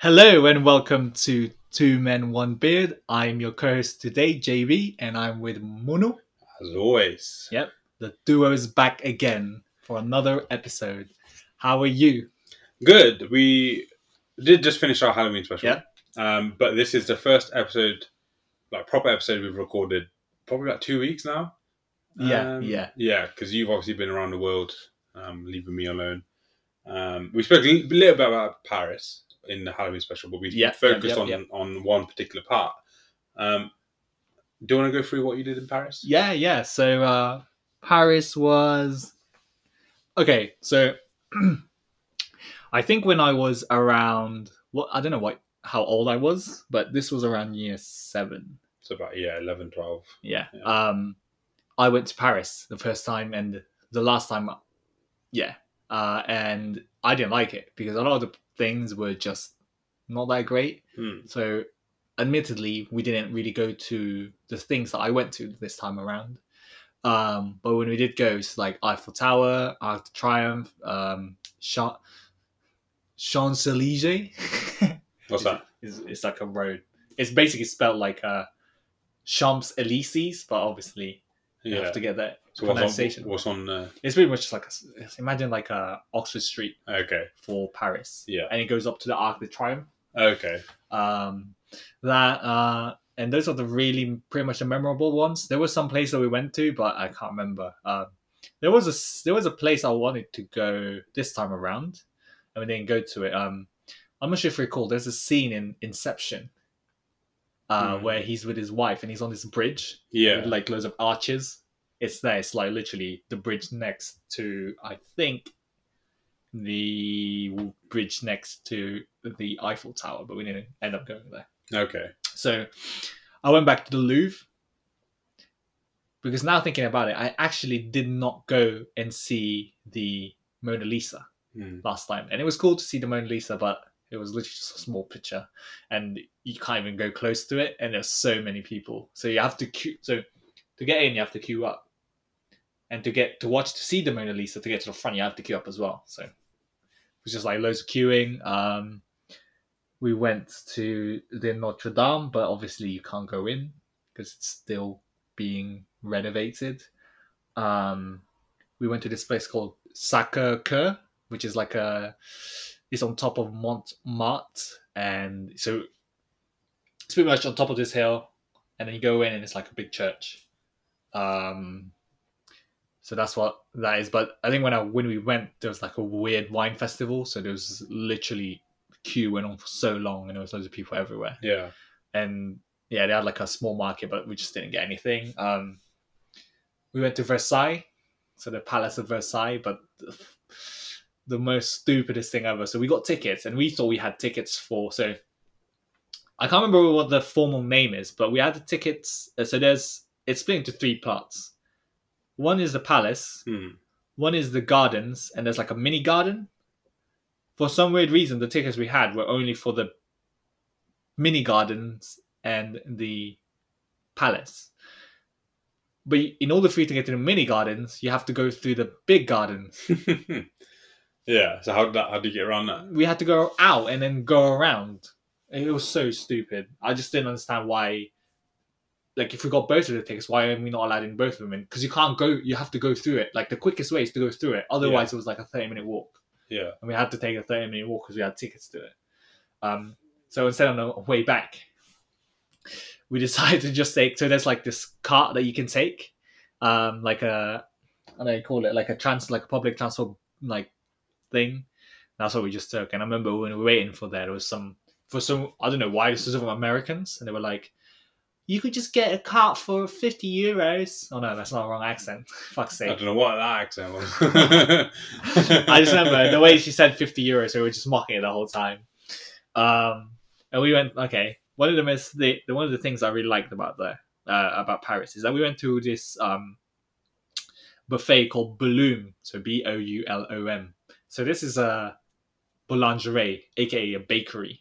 Hello and welcome to Two Men One Beard. I'm your co-host today, JB, and I'm with Munu. As always. Yep, the duo is back again for another episode. How are you? Good. We did just finish our Halloween special. Yeah. Um, but this is the first episode, like proper episode we've recorded probably about two weeks now. Yeah, Um, yeah. Yeah, because you've obviously been around the world, um, leaving me alone. Um, we spoke a little bit about Paris in the Halloween special, but we Yeah, focused yeah, on, yeah. on one particular part. Um, do you want to go through what you did in Paris? Yeah, yeah. So uh Paris was okay. So I think when I was around, what I don't know what how old I was, but this was around year seven. So about, yeah, 11, 12. Yeah. Yeah. Um, I went to Paris the first time and the last time, yeah. Uh, and I didn't like it because a lot of the things were just not that great. Hmm. So, admittedly, we didn't really go to the things that I went to this time around. Um, but when we did go, it's like Eiffel Tower, Arc de Triomphe, um, Champs Elysees. What's that? It's, it's like a road. It's basically spelled like uh, Champs Elysees, but obviously you Yeah. have to get that So what's on, pronunciation. what's on uh, It's pretty much just like a, imagine like a Oxford Street okay. for Paris, Yeah. and it goes up to the Arc de Triomphe. Okay. Um, that uh, and those are the really pretty much the memorable ones. There was some place that we went to, but I can't remember. Um, there was a there was a place I wanted to go this time around, and we didn't go to it. Um, I'm not sure if you recall. There's a scene in Inception. Uh, Hmm. Where he's with his wife and he's on this bridge Yeah. with like loads of arches. It's there. It's like literally the bridge next to, I think, the bridge next to the Eiffel Tower, but we didn't end up going there. Okay. So I went back to the Louvre because now thinking about it, I actually did not go and see the Mona Lisa Hmm. last time, and it was cool to see the Mona Lisa, but it was literally just a small picture, and you can't even go close to it, and there's so many people, so you have to queue. So to get in, you have to queue up, and to get to watch to see the Mona Lisa to get to the front, you have to queue up as well. So it was just like loads of queuing. Um, we went to the Notre Dame, but obviously you can't go in because it's still being renovated. Um, we went to this place called Sacre Coeur, which is like a it's on top of Montmartre, and so it's pretty much on top of this hill, and then you go in and it's like a big church. Um, so that's what that is. But I think when I when we went, there was like a weird wine festival, so there was literally queue went on for so long, and there was loads of people everywhere Yeah. and yeah, they had like a small market, but we just didn't get anything. Um, we went to Versailles, so the Palace of Versailles, but the, most stupidest thing ever. So we got tickets, and we thought we had tickets for. So I can't remember what the formal name is, but we had the tickets. uh, So there's it's split into three parts. One is the palace, Hmm. one is the gardens, and there's like a mini garden. For some weird reason, the tickets we had were only for the mini gardens and the palace. But in order for you to get to the mini gardens, you have to go through the big gardens. yeah. So how did that? How did you get around that? We had to go out and then go around. It was so stupid. I just didn't understand why. Like, if we got both of the tickets, why are we not allowed in both of them? Because you can't go. You have to go through it. Like the quickest way is to go through it. Otherwise, it was like a thirty-minute walk. Yeah. and we had to take a 30 minute walk because we had tickets to it. Um, so instead on the way back, we decided to just take. So there's like this cart that you can take, um, like a, I don't know you call it like a trans, like a public transport like thing. That's what we just took. And I remember when we were waiting for that, there was some for some I don't know why this was from Americans, and they were like. You could just get a cart for fifty euros. Oh no, that's not a wrong accent. Fuck's sake. I don't know what that accent was. I just remember the way she said 50 euros, we were just mocking it the whole time. Um, and we went, okay, one of the most the, the one of the things I really liked about the uh, about Paris is that we went to this um, buffet called Boulom, so B O U L O M. So this is a boulangerie, aka a bakery,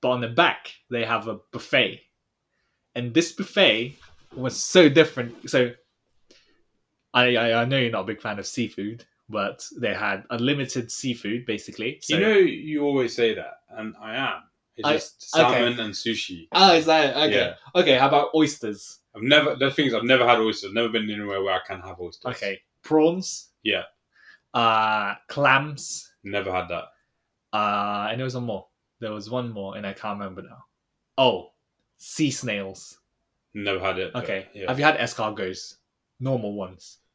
but on the back they have a buffet, and this buffet was so different. So I, I I know you're not a big fan of seafood, but they had unlimited seafood basically. So, you know, you always say that, and I am. It's I- just salmon and sushi. oh, is that okay? Yeah. Okay, how about oysters? I've never. The thing is, I've never had oysters. Never been anywhere where I can have oysters. Okay, prawns. Yeah. Uh, clams. Never had that. Uh, and there was one more. There was one more, and I can't remember now. Oh, sea snails. Never had it. Okay. Yeah. Have you had escargots? Normal ones.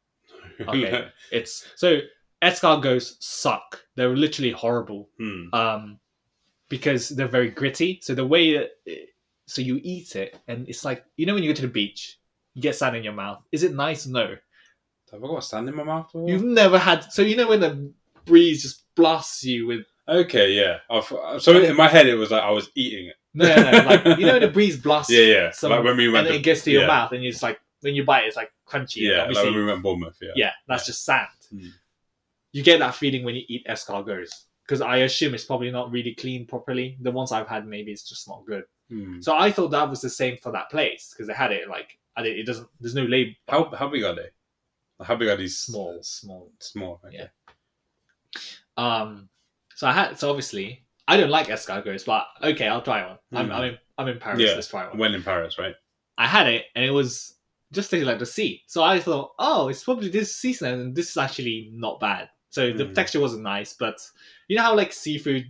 Okay. It's so escargots suck. They're literally horrible. hmm. Um, because they're very gritty. So the way that so you eat it, and it's like you know when you go to the beach, you get sand in your mouth. Is it nice? No. Have I got sand in my mouth? Or... You've never had. So you know when the breeze just blasts you with Okay, yeah. I've, so in my head, it was like I was eating it. no, no, no like you know when the breeze blasts. Yeah, yeah. Some- like when we went. then To, it gets to your yeah. mouth, and it's like when you bite, it, it's like crunchy. yeah, like when we went Bournemouth. Yeah. yeah, that's just sand. Mm. You get that feeling when you eat escargots because I assume it's probably not really cleaned properly. The ones I've had, maybe it's just not good. Hmm. So I thought that was the same for that place because they had it like I did, it doesn't. There's no label. How how big are they? How big are these? Small, small. Small. Okay. Yeah. Um, so I had so obviously I don't like escargots, but okay, I'll try one. I'm, Mm. I'm in I'm in Paris. Yeah. Let's try one. When in Paris, right? I had it and it was just tasted like the sea. So I thought, oh, it's probably this sea snail, and this is actually not bad. So the Mm. texture wasn't nice, but you know how like seafood,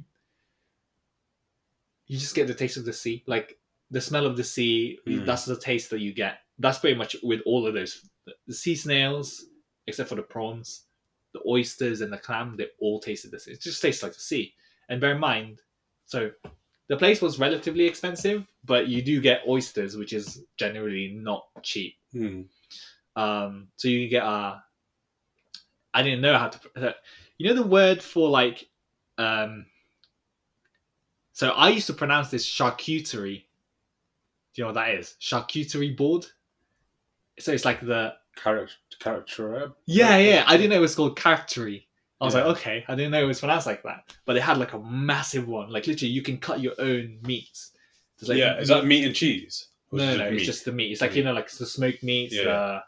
you just get the taste of the sea, like the smell of the sea. Mm. That's the taste that you get. That's pretty much with all of those. The sea snails, except for the prawns, the oysters and the clam, they all tasted the same. It just tastes like the sea. And bear in mind, so the place was relatively expensive, but you do get oysters, which is generally not cheap. Hmm. Um, so you get uh, I didn't know how to. Uh, you know the word for like, um. So I used to pronounce this charcuterie. Do you know what that is? Charcuterie board. So it's like the Character, character. yeah yeah. I didn't know it was called charcuterie. I was Yeah. like, okay, I didn't know it was pronounced like that. But they had like a massive one. Like literally, you can cut your own meats. There's, like, yeah, is that meat and cheese? No, no, just it's just the meat. It's like Meat. you know, like the smoked meats. Yeah. Uh,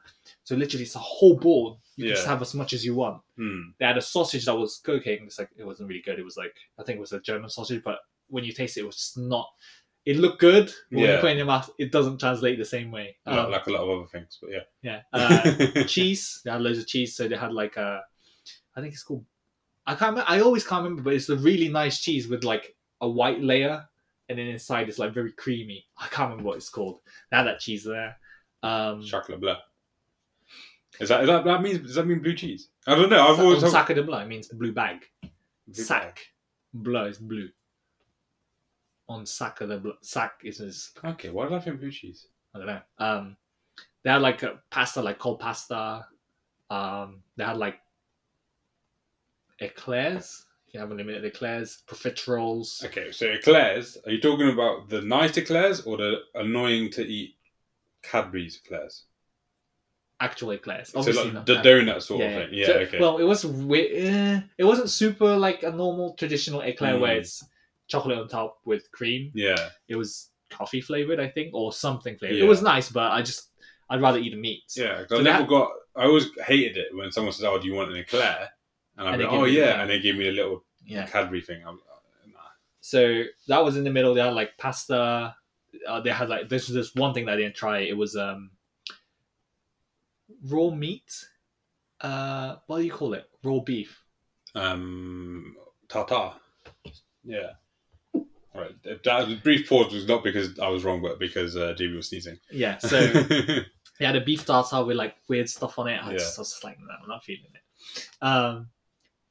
so literally, it's a whole board. You can just have as much as you want. Hmm. They had a sausage that was cooking. It's like it wasn't really good. It was like I think it was a German sausage, but when you taste it, it was just not. It looked good, but when you Yeah. put it in your mouth, it doesn't translate the same way. Like- Um, like a lot of other things, but yeah. yeah, uh, cheese. They had loads of cheese. So they had like a, I think it's called. I can't. I always can't remember, but it's a really nice cheese with like a white layer, and then inside it's like very creamy. I can't remember what it's called. They had that cheese there. Um, Chocolate blah. Is that, is that that means does that mean blue cheese? I don't know. I've always sac de bleu, it means the blue bag. Blue sac. Bleu is blue. On sac de bleu, Sack is, is Okay, why did I think blue cheese? I don't know. Um, they had like a pasta, like cold pasta. Um, they had like eclairs. You can have unlimited eclairs, profiteroles. Okay, so eclairs. Are you talking about the nice eclairs or the annoying to eat Cadbury's eclairs? actual eclairs. So Obviously like not the that. donut sort of thing. Yeah, So- okay. Well, it was wi- eh, it wasn't super like a normal traditional eclair where Mm. it's chocolate on top with cream. yeah. It was coffee flavored, I think, or something flavored. It was nice, but I just I'd rather eat the meat. Yeah, So I never got. I always hated it when someone says, "Oh, do you want an eclair?" And I'm like, "Oh yeah," and they give me a little Yeah. Cadbury thing. I'm, nah. So that was in the middle. They had like pasta. Uh, they had like this. was This one thing that I didn't try. It was um raw meat. Uh, what do you call it? Raw beef. Um, tartar. Yeah. Right. That the brief pause was not because I was wrong, but because uh, JB was sneezing. Yeah. So had a beef tartar with like weird stuff on it. I, Yeah. just, I was just like, no, I'm not feeling it. Um,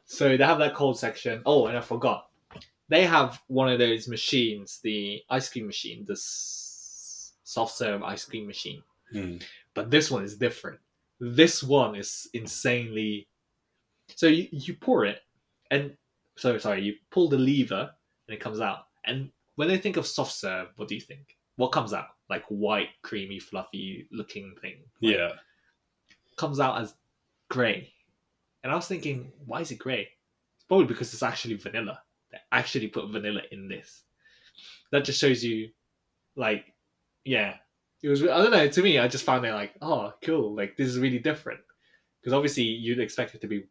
so they have that cold section. Oh, and I forgot. They have one of those machines, the ice cream machine, this soft serve ice cream machine. Hmm. but this one is different. This one is insanely. So you, you pour it, and so sorry, you pull the lever, and it comes out. And when they think of soft serve, what do you think? What comes out? Like white, creamy, fluffy looking thing. Like, Yeah. comes out as grey. And I was thinking, why is it grey? It's probably because it's actually vanilla. They actually put vanilla in this. That just shows you, like, yeah. It was, I don't know, to me, I just found it like, oh, cool. Like, this is really different. Because obviously, you'd expect it to be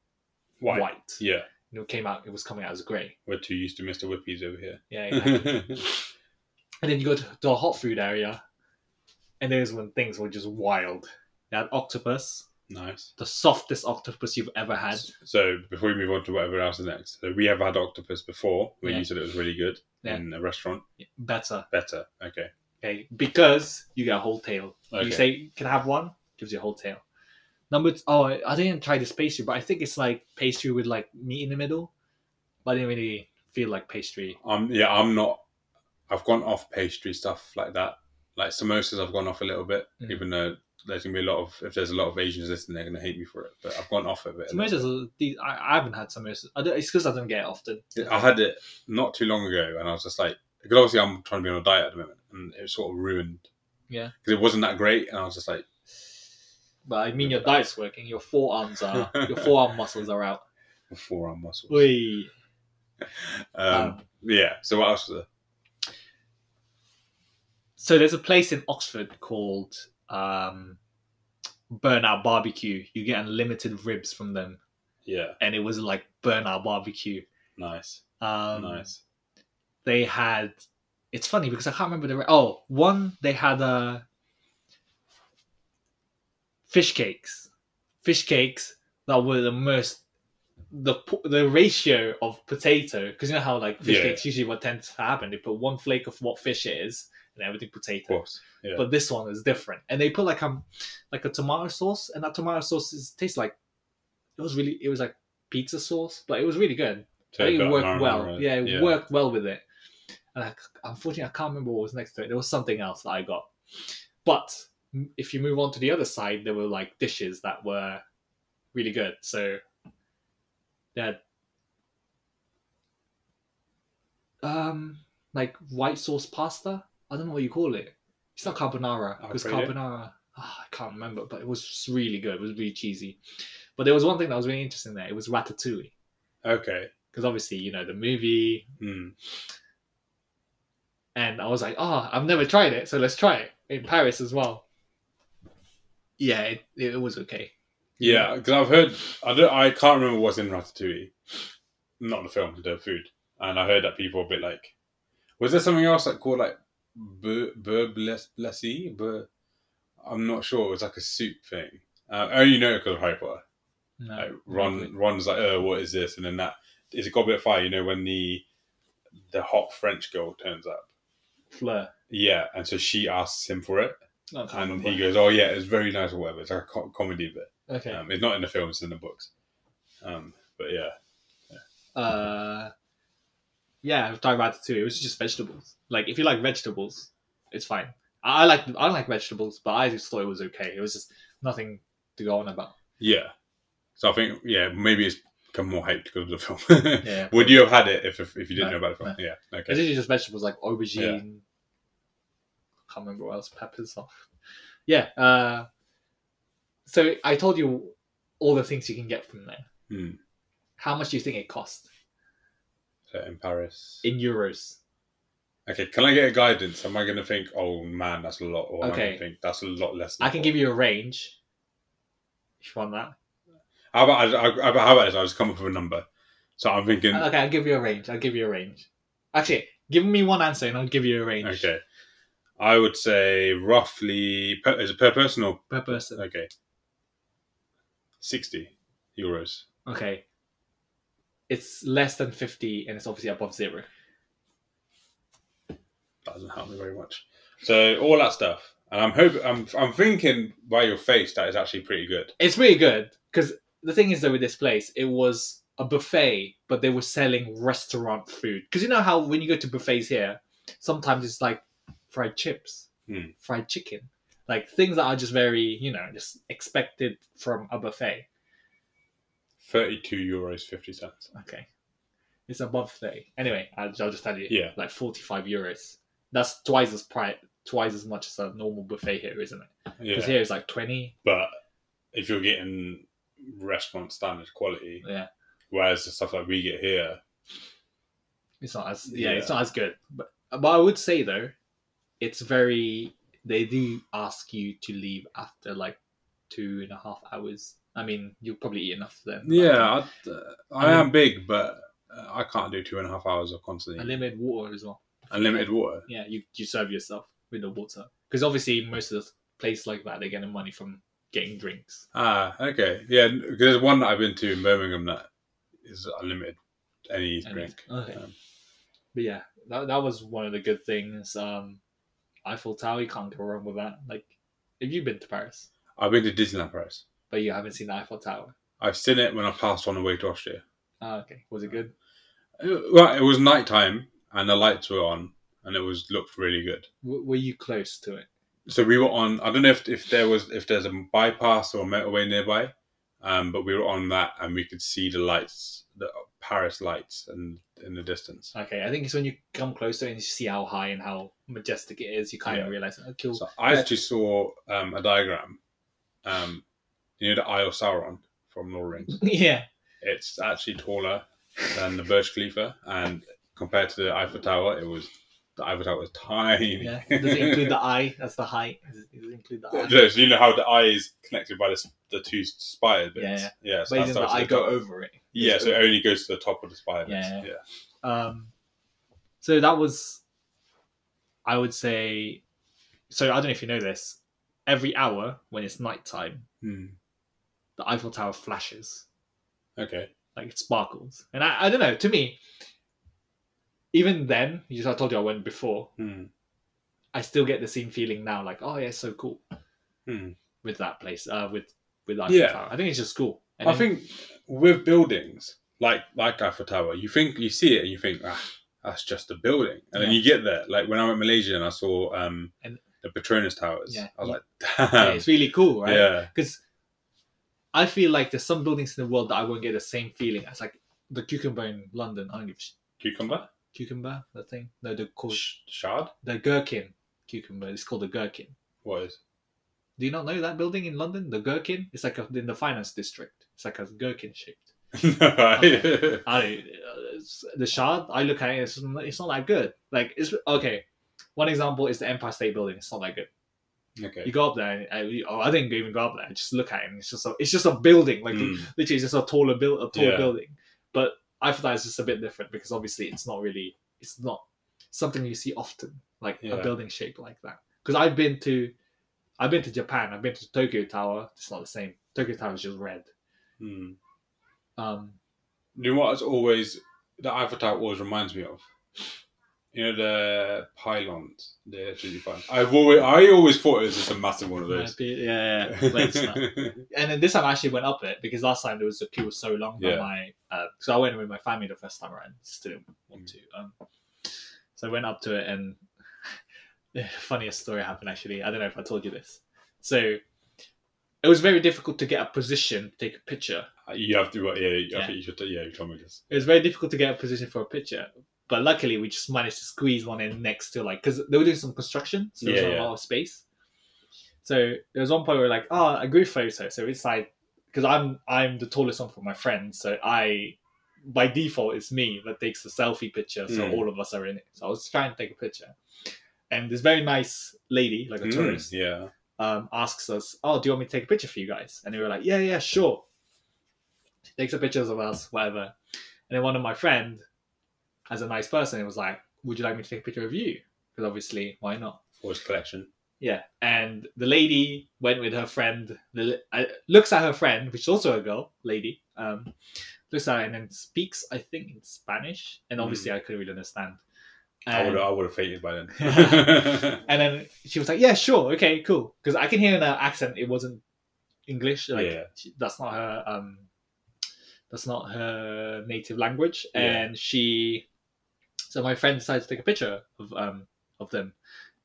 White. white. Yeah, And it came out. It was coming out as grey. we're too used to Mr. Whippies over here. Yeah. exactly. and then you go to, a hot food area, and there's when things were just wild. They had octopus, nice. the softest octopus you've ever had. So before we move on to whatever else is next, so we have had octopus before, where Yeah. you said it was really good Yeah. in a restaurant. Better. Better. Okay. Okay, because you get a whole tail. Okay. You say, "Can I have one?" Gives you a whole tail. Number t- oh, I didn't try this pastry, but I think it's like pastry with like meat in the middle. But I didn't really feel like pastry. Um. Yeah. I'm not. I've gone off pastry stuff like that. Like samosas, I've gone off a little bit, Mm. even though there's gonna be a lot of if there's a lot of Asians listening, they're gonna hate me for it. But I've gone off of it. Samosas, are, I, I haven't had samosas. It's because I don't get it often. I had it not too long ago, and I was just like, because obviously I'm trying to be on a diet at the moment, and it sort of ruined. Yeah. Because it wasn't that great, and I was just like, But I mean, your diet's working. Your forearms are your forearm muscles are out. forearm muscles. Wee. Um, Um, yeah. So what else was there? So there's a place in Oxford called um, Burnout Barbecue. You get unlimited ribs from them, Yeah. and it was like Burnout Barbecue. Nice. Um, nice. They had. It's funny because I can't remember the. Oh, one they had uh, fish cakes, fish cakes that were the most. The the ratio of potato because you know how like fish Yeah. cakes usually what tends to happen they put one flake of what fish it is and everything potato. Yeah. but this one is different. And they put like um like a tomato sauce, and that tomato sauce is, tastes like it was really it was like pizza sauce, but it was really good. So it worked well. right? Yeah, it worked well with it. And I, unfortunately, I can't remember what was next to it. There was something else that I got. But if you move on to the other side, there were like dishes that were really good. So had um like white sauce pasta. I don't know what you call it. It's not carbonara. It was Alfredo? carbonara. Ah, I can't remember, but it was really good. It was really cheesy. But there was one thing that was really interesting there. It was ratatouille Okay. because obviously you know the movie, Hmm. and I was like, oh, I've never tried it, so let's try it in Paris as well. Yeah, it, it was okay. Yeah, because I've heard. I don't. I can't remember what's in Ratatouille. Not the film, the food. And I heard that people a bit like. Was there something else like called like beurre blessy? Beurre. I'm not sure. It was like a soup thing. Uh, I only know it because of Harry Potter. No, Like Ron, Ron's like, "Oh, what is this?" And then that is a bit of fire. You know when the the hot French girl turns up. Fleur. Yeah, and so she asks him for it, I and he goes, "Oh yeah, it's very nice or whatever." It's like a co- comedy bit. okay. Um, it's not in the film; it's in the books. Um, but yeah, uh, yeah, I've tried about It too. It was just vegetables. Like if you like vegetables, it's fine. I I like I like vegetables, but I just thought it was okay. It was just nothing to go on about. yeah. So I think yeah, maybe it's become more hyped because of the film. Yeah. Would you have had it if if, if you didn't No, know about the film? Yeah. It's Okay. usually just vegetables like aubergine. Can't remember what else. Peppers off. Yeah. Uh, so I told you all the things you can get from there. Hmm. How much do you think it cost So in Paris. in euros? Okay. Can I get a guidance? Am I going to think, oh man, that's a lot, or am I Okay. going to think that's a lot less? Than I can give you a range. If you want that. How about I, I, how about this? I'll just come up with a number. So I'm thinking. Okay, I'll give you a range. I'll give you a range. Actually, give me one answer and I'll give you a range. Okay. I would say roughly. Per, is it per person or Per person. okay? Sixty euros. Okay. It's less than 50 and it's obviously above zero. That doesn't help me very much. So all that stuff, and I'm hoping, I'm, I'm thinking by your face that is actually pretty good. It's really good because the thing is though with this place, it was a buffet, but they were selling restaurant food. Because you know how when you go to buffets here, sometimes it's like fried chips, Hmm. fried chicken, like things that are just very you know just expected from a buffet. Thirty-two euros fifty cents. Okay, it's above thirty. Anyway, I'll, I'll just tell you. Yeah. like forty-five euros. That's twice as pri- twice as much as a normal buffet here, isn't it? Because Yeah, here it's like twenty. but if you're getting restaurant standard quality, Yeah. whereas the stuff that we get here, It's not as yeah, Yeah. it's not as good. But but I would say though, it's very they do ask you to leave after like two and a half hours. I mean, you'll probably eat enough then. Yeah, I, uh, I, I mean- am big, but uh, I can't do two and a half hours of constantly Unlimited water as well. unlimited water. Yeah, you you serve yourself with the water because obviously most of the places like that they're getting money from getting drinks. Ah, okay, yeah. Because there's one that I've been to in Birmingham that is unlimited. Any And- drink. Okay. Um, But yeah, that, that was one of the good things. Um, Eiffel Tower, you can't go wrong with that. Like, have you been to Paris? I've been to Disneyland Paris. But you haven't seen the Eiffel Tower. I've seen it when I passed on the way to Austria. Ah, okay. Was it good? Uh, Well, it was nighttime and the lights were on, and it was looked really good. W- were you close to it? So we were on. I don't know if, if there was if there's a bypass or a motorway nearby, um, but we were on that and we could see the lights, the Paris lights, and in the distance. Okay, I think it's when you come closer and you see how high and how majestic it is, you kind Yeah. of realize, oh, cool. So I actually saw um, a diagram. Um, you know the Eye of Sauron from Lord of the Rings. yeah. It's actually taller than the Burj Khalifa, and compared to the Eiffel Tower, it was the Eiffel Tower was tiny. Yeah. Does it include the eye? That's the height. Does it, does it include the eye? Yeah, so you know how the eye is connected by the, the two spire bits. Yeah, yeah. so But that's doesn't the how eye go over? Yeah, so it only goes to the top of the spire bits. Yeah, Yeah. Um, so that was, I would say, so I don't know if you know this. Every hour when it's nighttime, Hmm. the Eiffel Tower flashes, Okay. like it sparkles, and I, I don't know. To me, even then, just I told you I went before. Hmm. I still get the same feeling now, like oh yeah, it's so cool Hmm. with that place, uh, with with Eiffel Yeah. Tower. I think it's just cool. And I think with buildings like like Eiffel Tower, you think you see it and you think ah, that's just a building, and then you get there. Like when I went to Malaysia and I saw um And- the Petronas Towers, Yeah. I was like, yeah, damn, it's really cool, right? yeah, because I feel like there's some buildings in the world that I won't get the same feeling as like the cucumber in London. I don't give a sh- cucumber, cucumber that thing. No, the called Sh- shard. the gherkin cucumber. It's called the gherkin. What is? Do you not know that building in London? The gherkin. It's like a, in the finance district. It's like a gherkin shaped. I- I uh, the shard. I look at it. It's not, it's not that good. Like it's okay. One example is the Empire State Building. It's not that good. okay. You go up there. And, uh, oh, I didn't even go up there. I just look at it. And it's just a, it's just a building. Like Mm. literally it's just a taller build, a tall Yeah. building. But I thought it's just a bit different because obviously it's not really, it's not something you see often, like Yeah. a building shape like that. Because I've been to, I've been to Japan. I've been to Tokyo Tower. It's not the same. Tokyo Tower is just red. Hmm. Um, You know what? It's always the Eiffel Tower always reminds me of. You know the pylons, the pylons. I've always, I always thought it was just a massive one of those. yeah, yeah, but. And then this time I actually went up it because last time there was a queue so long. Yeah. That my uh, so I went with my family the first time around. Just didn't want to. Um, so I went up to it, and the funniest story happened actually. I don't know if I told you this. So it was very difficult to get a position to take a picture. You have to, yeah. I Yeah. think you should. Yeah, you told me this. It was very difficult to get a position for a picture. But luckily, we just managed to squeeze one in next to like because they were doing some construction, so there was yeah. a lot of space. So there was one point where we're like, oh, a group photo. So it's like because I'm I'm the tallest one for my friends, so I by default it's me that takes the selfie picture. So Mm. all of us are in it. So I was trying to take a picture, and this very nice lady, like a Mm, tourist, yeah. Um, asks us, "Oh, do you want me to take a picture for you guys?" And we were like, "Yeah, yeah, sure." She takes a pictures of us, whatever. And then one of my friend, as a nice person, was like, "Would you like me to take a picture of you?" Because obviously, why not? For his collection. Yeah. And the lady went with her friend. The uh, looks at her friend, which is also a girl, lady. Um, looks at her and then speaks, I think, in Spanish. And obviously, I couldn't really understand. I would, I would have fainted by then. and then she was like, "Yeah, sure, okay, cool." Because I can hear in her accent it wasn't English. Like Yeah. she, that's not her. Um, that's not her native language. Yeah. And she, so my friend decided to take a picture of um of them,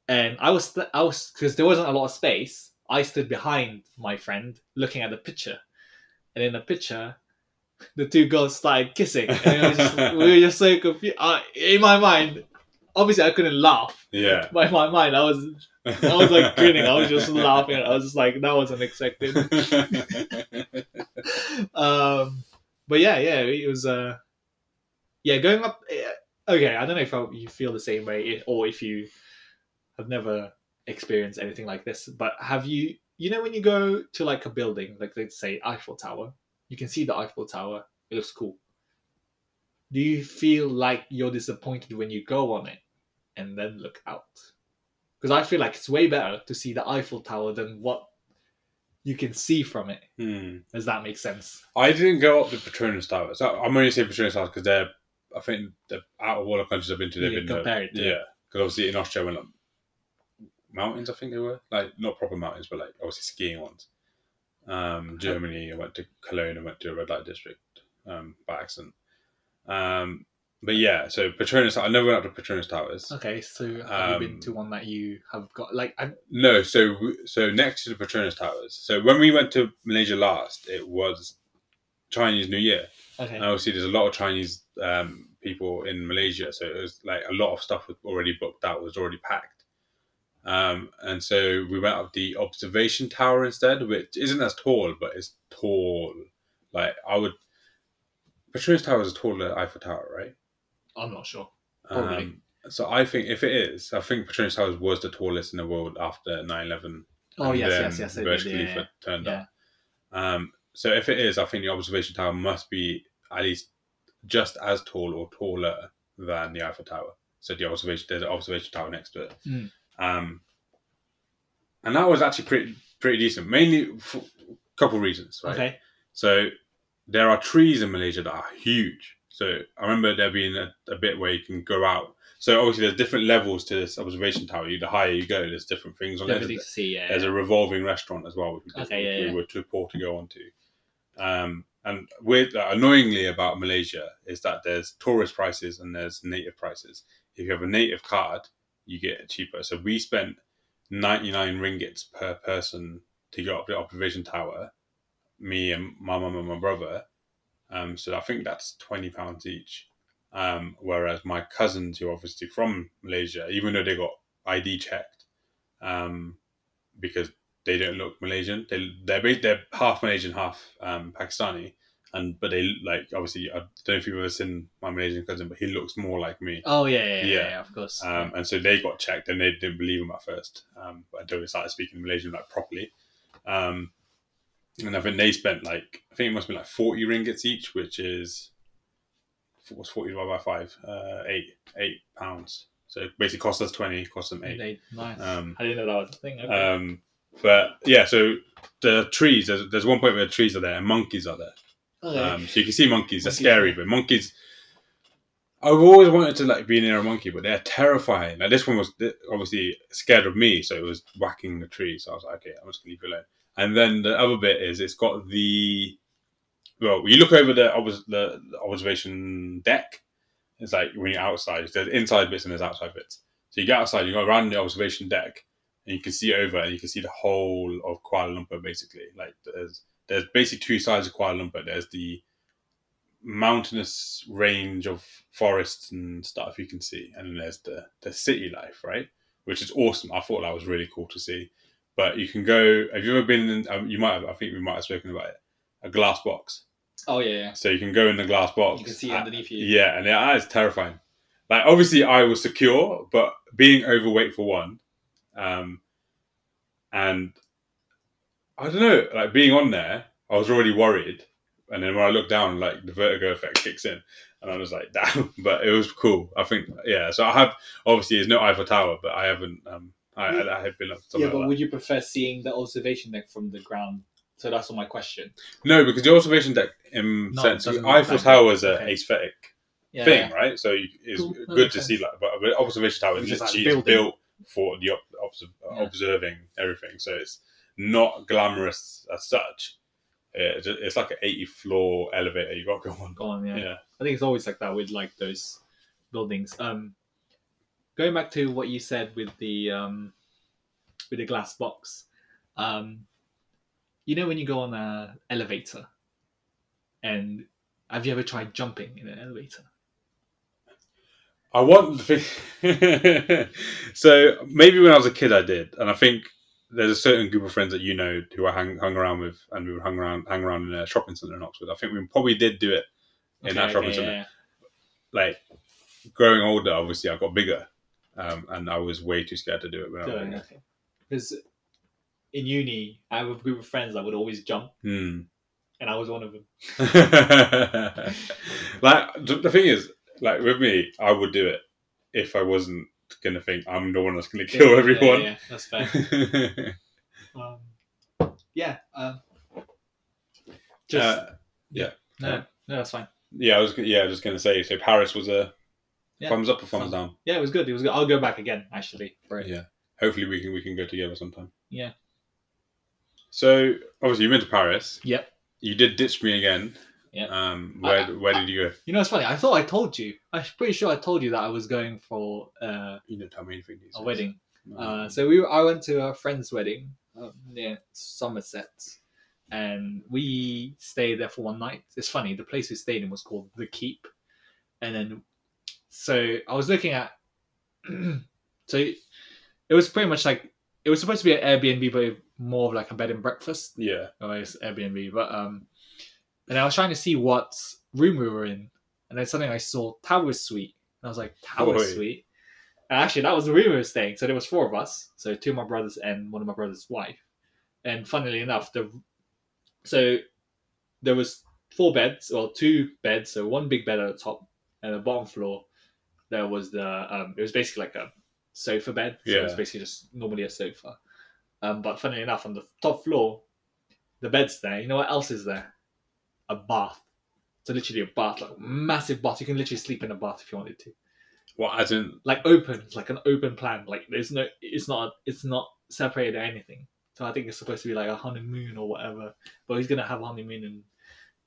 and I was I was because there wasn't a lot of space. I stood behind my friend looking at the picture, and in the picture. The two girls started kissing, and it was just, we were just so confused. Uh, in my mind, obviously, I couldn't laugh, yeah. by my mind, I was I was like grinning. I was just laughing. I was just like, that was unexpected. Um, but yeah, yeah, it was. Uh, yeah, going up. eh, Okay, I don't know if I, you feel the same way, or if you have never experienced anything like this. But have you you know when you go to like a building, like let's say Eiffel Tower, you can see the Eiffel Tower. It looks cool. Do you feel like you're disappointed when you go on it and then look out? Because I feel like it's way better to see the Eiffel Tower than what you can see from it. Hmm. Does that make sense? I didn't go up the Petronas Towers. I'm only saying Petronas Towers because they're, I think, they're out of all the countries I've been to. They've Yeah, been the, compared to- yeah. Because obviously in Austria, when like, mountains, I think they were like not proper mountains, but like obviously skiing ones. Um, Germany, I went to Cologne. I went to a red light district um, by accident. Um, but yeah, so Petronas. I never went up to Petronas Towers. Okay, so have you been Um, to one that you have got like I, No, so so next to the Petronas Towers. So when we went to Malaysia last, it was Chinese New Year. okay. And obviously, there's a lot of Chinese um, people in Malaysia, so it was like a lot of stuff was already booked out, was already packed. Um, and so we went up the observation tower instead, which isn't as tall, but it's tall. Like I would, Petronas Tower is taller than Eiffel Tower, right? I'm not sure. Probably. Um, so I think if it is, I think Petronas Tower was the tallest in the world after 9/11 Oh and yes, yes, yes. I Burj did, yeah, turned yeah. up. Um, so if it is, I think the observation tower must be at least just as tall or taller than the Eiffel Tower. So the observation there's an observation tower next to it. Mm. Um, and that was actually pretty pretty decent, mainly for a couple reasons, right? Okay. So there are trees in Malaysia that are huge. So I remember there being a, a bit where you can go out. So obviously there's different levels to this observation tower. You the higher you go, there's different things on it. To see. Yeah. There's a revolving restaurant as well, which we, Okay, yeah, we were too poor to go on to. Um, and with uh, annoyingly about Malaysia is that there's tourist prices and there's native prices. If you have a native card, you get it cheaper. So we spent 99 ringgits per person to go up the observation tower, me and my mum and my brother. Um, so I think that's 20 pounds each. Um, whereas my cousins, who are obviously from Malaysia, even though they got ID checked, um, because they don't look Malaysian. They they're they're half Malaysian, half um, Pakistani, and but they like obviously I don't know if you've ever seen my Malaysian cousin, but he looks more like me. Oh yeah, yeah, yeah, Yeah. yeah, of course. Um, and so they got checked, and they didn't believe him at first um, until they started speaking Malaysian like properly. Um, and I think they spent like I think it must be like forty ringgits each, which is what's forty divided by five? Uh, eight eight pounds. So it basically cost us twenty, cost them eight. They- nice. Um, I didn't know that was a thing. Okay. Um, but yeah, so the trees. There's, there's one point where the trees are there and monkeys are there. okay. Um, so you can see monkeys. They're scary, but monkeys. I've always wanted to like be near a monkey, but they're terrifying. Like this one was obviously scared of me, so it was whacking the tree. So I was like, okay, I'm just gonna leave it alone. And then the other bit is it's got the well, you look over the the, observation deck. It's like when you're outside, there's inside bits and there's outside bits. So you get outside, you go around the observation deck, and you can see over, and you can see the whole of Kuala Lumpur basically. Like there's there's basically two sides of Kuala Lumpur. There's the mountainous range of forests and stuff you can see, and then there's the the city life, right? Which is awesome. I thought that was really cool to see. But you can go. Have you ever been? In, um, you might have. I think we might have spoken about it. A glass box. oh yeah, yeah. So you can go in the glass box. You can see Uh, underneath you. Yeah, and that is terrifying. Like obviously, I was secure, but being overweight for one, um, and I don't know, like being on there, I was already worried, and then when I looked down, like the vertigo effect kicks in, and I was like, damn. But it was cool. I think, yeah. So I have obviously it's no Eiffel Tower, but I haven't. Um, I, I, I have been up Yeah, but like would you prefer seeing the observation deck from the ground? So that's all my question. No, because the observation deck, in No, sense, it Eiffel Tower is that. an Okay. aesthetic. Yeah. thing, right? So it's Cool. Good to sense. see like, but the observation tower is It's just like literally built for the ob- obs- Yeah. observing everything. So it's not glamorous as such. It's, it's like an eighty floor elevator you got to go on. Go on, yeah. Yeah. I think it's always like that with like those buildings. Um, going back to what you said with the um, with the glass box, um, you know when you go on an elevator, and have you ever tried jumping in an elevator? I want the so maybe when I was a kid, I did, and I think there's a certain group of friends that you know who I hung, hung around with, and we would hang around hang around in a shopping centre in Oxford. I think we probably did do it in that shopping centre. yeah. like growing older, obviously I got bigger, um, and I was way too scared to do it when I was Yeah, Because in uni, I have a group of friends that would always jump, Hmm. and I was one of them. like the thing is, like with me, I would do it if I wasn't gonna think I'm the one that's gonna kill Yeah, everyone. Yeah, yeah, that's fair. um, yeah. Um, just Uh, no, no, that's fine. yeah, I was yeah, I was just gonna say. So Paris was a Yeah. thumbs up or thumbs down. Yeah, it was good. It was good. I'll go back again actually. It. Yeah. Hopefully we can we can go together sometime. Yeah. So obviously you went to Paris. Yep. You did ditch me again. Yep. Um, where I- where did you go? You know, it's funny. I thought I told you. I'm pretty sure I told you that I was going for uh, You didn't tell me anything. a days. wedding. No. Uh, so we, were, I went to a friend's wedding um, near Somerset, and we stayed there for one night. It's funny. The place we stayed in was called the Keep, and then so I was looking at. so it was pretty much like it was supposed to be an Airbnb, but more of like a bed and breakfast. yeah. it's Airbnb, but um, and I was trying to see what room we were in, and then suddenly I saw Tower Suite, and I was like, Tower Oi. Suite. And actually, that was the room we were staying. So there was four of us, so two of my brothers and one of my brother's wife. And funnily enough, the so there was four beds, or two beds, so one big bed at the top, and the bottom floor there was the um, it was basically like a sofa bed. So it was basically just normally a sofa. Um, but funnily enough, on the top floor, the bed's there. You know what else is there? A bath. So literally a bath, like a massive bath. You can literally sleep in a bath if you wanted to. What as in Like open, it's like an open plan. Like there's no, it's not, it's not separated or anything. So I think it's supposed to be like a honeymoon or whatever. But he's gonna have a honeymoon in,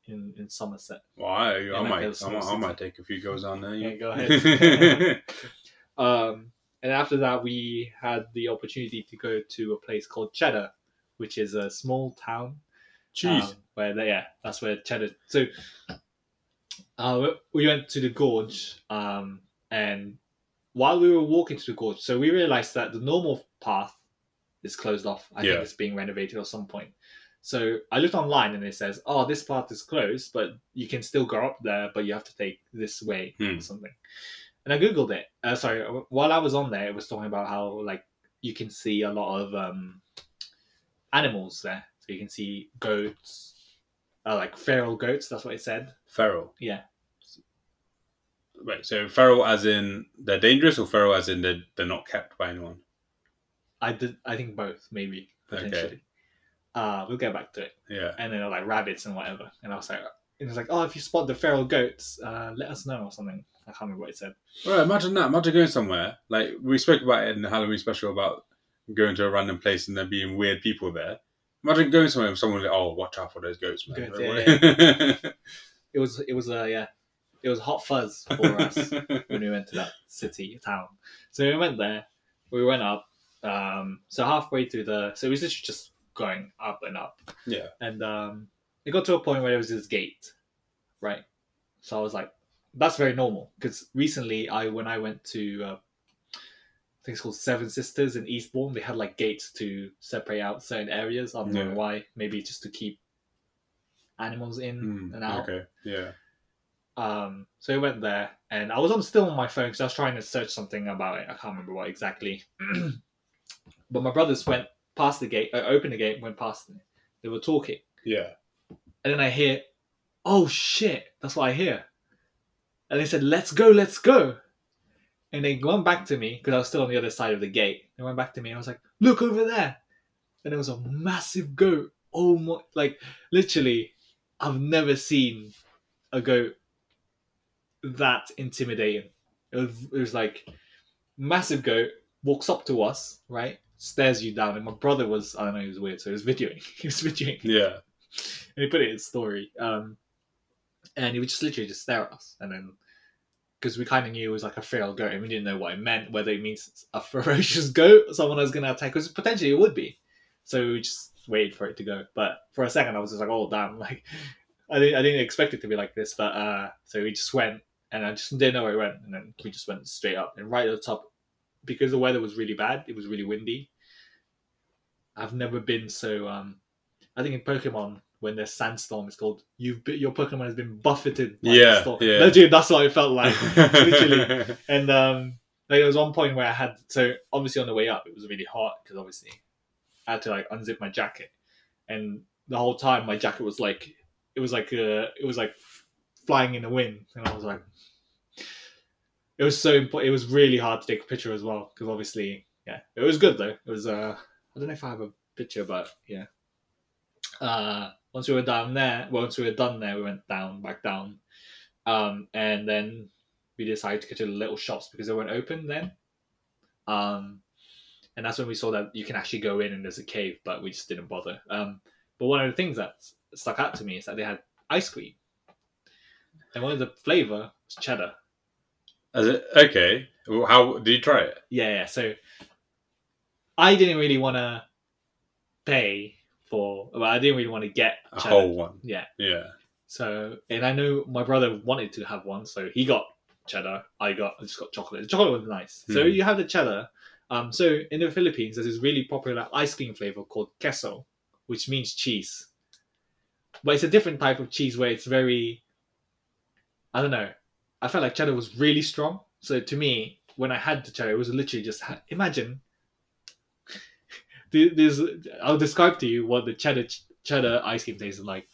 in, in Somerset. well, I, I might a I small might, I might take a few goes on there. Yeah, go ahead. Um, and after that, we had the opportunity to go to a place called Cheddar, which is a small town Jeez. Um, where they, yeah, that's where cheddar. So uh, we went to the gorge, um, and while we were walking to the gorge, so we realized that the normal path is closed off. I Yeah. think it's being renovated at some point. So I looked online and it says, "Oh, this path is closed, but you can still go up there, but you have to take this way Hmm. or something." And I googled it. Uh, sorry, while I was on there, it was talking about how like you can see a lot of um, animals there. So you can see goats, uh, like feral goats. That's what it said. feral. Yeah. Right. So feral as in they're dangerous, or feral as in they're, they're not kept by anyone. I did. I think both, maybe Okay. Uh, we'll get back to it. Yeah. And then like rabbits and whatever. And I was like, it was like, oh, if you spot the feral goats, uh, let us know or something. I can't remember what it said. Right. Imagine that. Imagine going somewhere like we spoke about it in the Halloween special about going to a random place and there being weird people there. Imagine going somewhere with someone like, oh, watch out for those goats, man. Goats, yeah, It was. It was. Uh, yeah. It was hot fuzz for us. when we went to that city town. So we went there, we went up. Um, so halfway through the, so it was literally just going up and up, yeah. and um, it got to a point where there was this gate, right? So I was like, that's very normal because recently I when I went to, uh, I think it's called Seven Sisters in Eastbourne, they had like gates to separate out certain areas. I don't know why, maybe just to keep animals in Hmm, and out. okay. Yeah. Um, so we went there, and I was on still on my phone because I was trying to search something about it. I can't remember what exactly. but my brothers went past the gate, uh, I opened the gate, and went past it. They were talking, Yeah. and then I hear, "Oh shit!" That's what I hear. And they said, "Let's go, let's go." And they went back to me because I was still on the other side of the gate. They went back to me, and I was like, "Look over there!" And there was a massive goat. Oh my! Like literally, I've never seen a goat that intimidating. It was, it was like massive goat walks up to us, right? Stares you down, and my brother was I don't know he was weird, so he was videoing. he was videoing, Yeah. and he put it in his story. Um, and he would just literally just stare at us, and then because we kind of knew it was like a feral goat, and we didn't know what it meant, whether it means a ferocious goat someone that's gonna attack. Because potentially it would be. So we just waited for it to go. But for a second, I was just like, "Oh damn!" Like I didn't, I didn't expect it to be like this. But uh, so we just went, and I just didn't know where it went, and then we just went straight up and right at the top. Because the weather was really bad, it was really windy. I've never been so. Um, I think in Pokemon, when there's sandstorm, it's called you've been, your Pokemon has been buffeted. By Yeah, the storm. yeah. Dude, that's what it felt like. literally. And um, like there was one point where I had so obviously on the way up it was really hot because obviously I had to like unzip my jacket, and the whole time my jacket was like it was like uh, it was like flying in the wind, and I was like, it was so impo- it was really hard to take a picture as well because obviously yeah it was good though. It was uh I don't know if I have a picture but yeah. Uh once we were down there once we were done there we went down back down. Um and then we decided to go to the little shops because they weren't open then. Um and that's when we saw that you can actually go in and there's a cave but we just didn't bother. Um but one of the things that stuck out to me is that they had ice cream. And one of the flavor was cheddar Is it okay? Well, How did you try it? yeah, yeah. So I didn't really want to pay for. Well, I didn't really want to get A whole one. Yeah. Yeah. So, and I know my brother wanted to have one, so he got cheddar. I got I just got chocolate. The chocolate was nice. So Hmm. you have the cheddar. Um, so in the Philippines, there's this really popular ice cream flavor called queso, which means cheese. But it's a different type of cheese where it's very. I don't know. I felt like cheddar was really strong. So to me, when I had the cheddar, it was literally just imagine. Th- There's, I'll describe to you what the cheddar cheddar ice cream tastes like.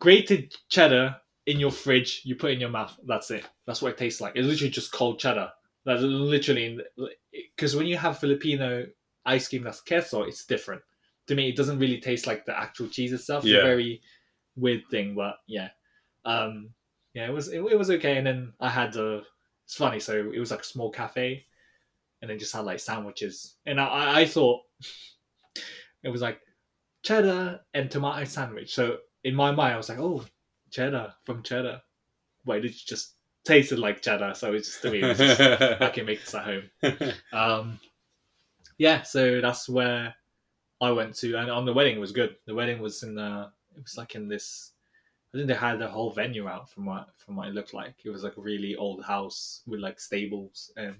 Grated cheddar in your fridge, you put in your mouth. That's it. That's what it tastes like. It's literally just cold cheddar. That's literally because when you have Filipino ice cream that's queso, it's different. To me, it doesn't really taste like the actual cheese itself. It's Yeah. a very weird thing, but yeah, um, yeah, it was it, it was okay. And then I had the it's funny. So it was like a small cafe, and then just had like sandwiches. And I I, I thought it was like cheddar and tomato sandwich. So in my mind, I was like, oh, cheddar from cheddar. Wait, it just tasted like cheddar. So it's just to me, it was just, I can make this at home. Um, yeah, so that's where I went to, and on the wedding it was good. The wedding was in the, it was like in this. I think they had the whole venue out from what from what it looked like. It was like a really old house with like stables and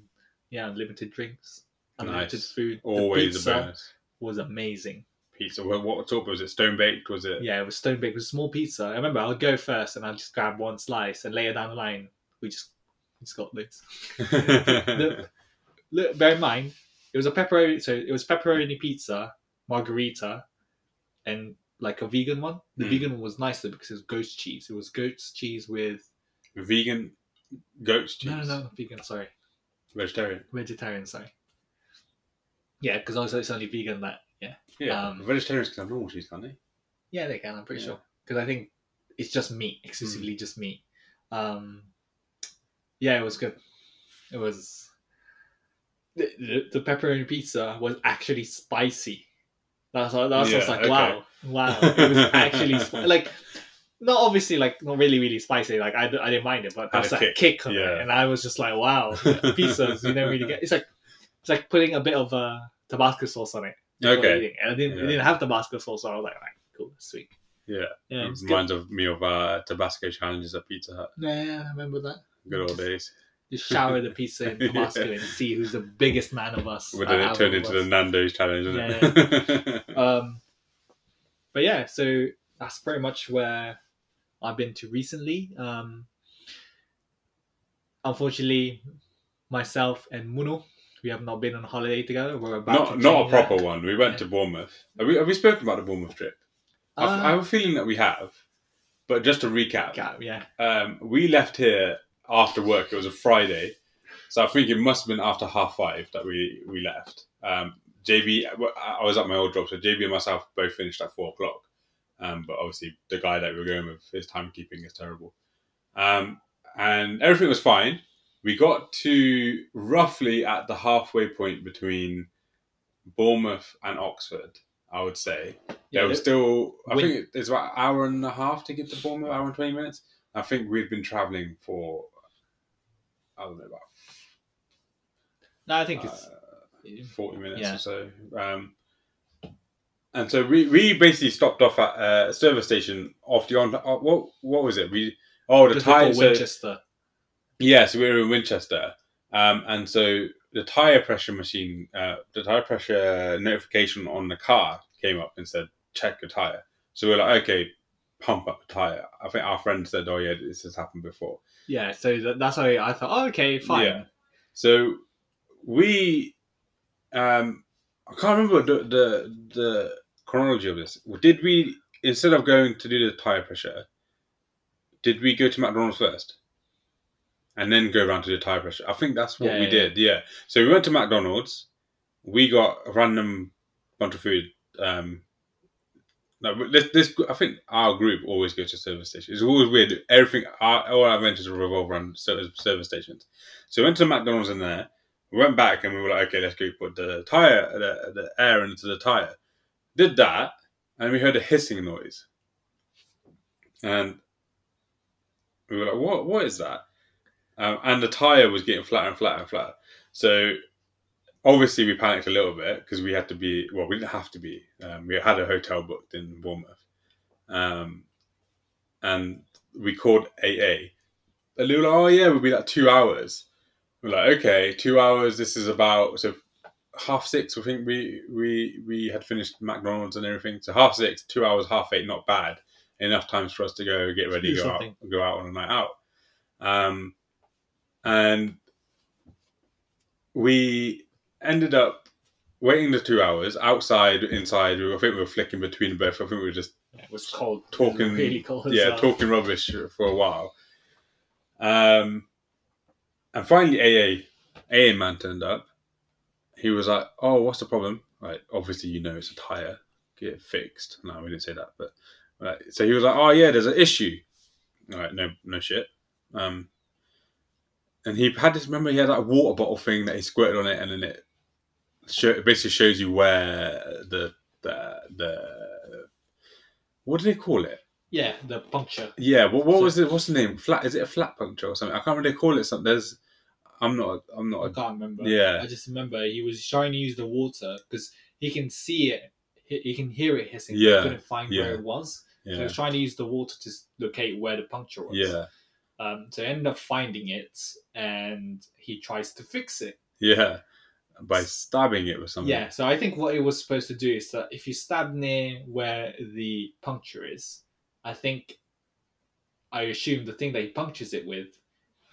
yeah, unlimited drinks, unlimited Nice. food. The Always a pizza was amazing. Pizza. What, what sort was it? Stone baked? Was it? Yeah, it was stone baked. It was a small pizza. I remember I'd go first and I'd just grab one slice, and later down the line we just we just got this. Look, look, bear in mind, it was a pepperoni. So it was pepperoni pizza, margarita, and like a vegan one. The Mm. vegan one was nicer because it was goat's cheese. It was goat's cheese with Vegan goat's cheese. no, no, no, vegan. Sorry, Vegetarian. vegetarian. Sorry. Yeah, because also it's only vegan that. Yeah, Yeah. Um, Vegetarians can have normal cheese, can't they? yeah, they can. I'm pretty Yeah. sure because I think it's just meat, exclusively just meat. Um, yeah, it was good. It was the, the, the pepperoni pizza was actually spicy. That's what that's Yeah, was like okay. wow, wow. It was actually sp- like not obviously like not really really spicy. Like I, I didn't mind it, but that's a kick. kick, on Yeah. it, and I was just like wow, pizzas you don't really get. It's like it's like putting a bit of uh, Tabasco sauce on it. Okay. and I didn't Yeah. didn't have Tabasco sauce, so I was like, right, cool, sweet. Yeah. Yeah, it good. reminds of me of uh, Tabasco challenges at Pizza Hut. Yeah, I remember that. Good old days. Just shower the pizza in Tabasco and see who's the biggest man of us. But uh, then it turned into the. Nando's challenge, didn't it? Um, but yeah, so that's pretty much where I've been to recently. Um, unfortunately, myself and Muno, we have not been on holiday together. We're about to not not a change that. proper one. We went Yeah. to Bournemouth. Have we, have we spoken about the Bournemouth trip? I've- I have Uh, a feeling that we have. But just to recap, yeah, yeah, um, we left here after work. It was a Friday, so I think it must have been after half five that we we left. Um, JB, I was at my old job, so JB and myself both finished at four o'clock. Um, but obviously, the guy that we were going with, his timekeeping is terrible. Um, and everything was fine. We got to roughly at the halfway point between Bournemouth and Oxford, I would say. yeah. There was still, I think it's about an hour and a half to get to Bournemouth, hour and 20 minutes. I think we'd been travelling for, I don't know, about no, I think it's uh, 40 minutes Yeah. or so. Um, and so we, we basically stopped off at a service station off the on. Uh, what what was it? We oh the tire. So, Winchester. yeah, so we were in Winchester, um, and so the tire pressure machine, uh, the tire pressure notification on the car came up and said check your tire. So we are like, okay, pump up the tire. I think our friend said, oh yeah, this has happened before. Yeah, so that, that's why I thought, oh, okay, fine. Yeah. So we, um, I can't remember the the the chronology of this. Did we instead of going to do the tire pressure, did we go to McDonald's first? And then go around to the tire pressure. I think that's what Yeah, we yeah, did. Yeah. So we went to McDonald's. We got a random bunch of food. Um, no, this, this I think our group always goes to service stations. It's always weird. Everything, our, all our adventures revolve around service, service stations. So we went to McDonald's in there. We went back and we were like, okay, let's go put the tire, the, the air into the tire. Did that, and we heard a hissing noise. And we were like, what? What is that? Um, and the tire was getting flatter and flatter and flatter. So obviously we panicked a little bit because we had to be. Well, we didn't have to be. Um, we had a hotel booked in Bournemouth, um, and we called AA. And they were like, "Oh yeah, we'll be like two hours." We're like, "Okay, two hours. This is about so half six. I think we we we had finished McDonald's and everything. So half six, two hours, half eight, not bad. Enough times for us to go get ready, go out, go out on a night out. Um, and we ended up waiting the two hours outside, inside. I think we were flicking between both. I think we were just It was cold. Talking- really cold. as yeah well. talking rubbish for a while. Um, and finally, AA AA man turned up. He was like, "Oh, what's the problem?" Like, obviously you know it's a tire. Get it fixed. No, we didn't say that, but right. So he was like, "Oh yeah, there's an issue." All right, no, no shit. Um, and he had this. Remember, he had that water bottle thing that he squirted on it, and then it, show, it basically shows you where the the the what do they call it? Yeah, the puncture. Yeah, what what So- was it? What's the name? Flat? Is it a flat puncture or something? I can't really call it something. There's, I'm not. I'm not. I can't remember. Yeah. I just remember he was trying to use the water because he can see it. He, he can hear it hissing. but Yeah, He couldn't find yeah, where it was. So he Yeah, was trying to use the water to locate where the puncture was. yeah, Um, so he ended up finding it and he tries to fix it. yeah. By stabbing it with something. Yeah, so I think what it was supposed to do is that if you stab near where the puncture is, I think I assume the thing that he punctures it with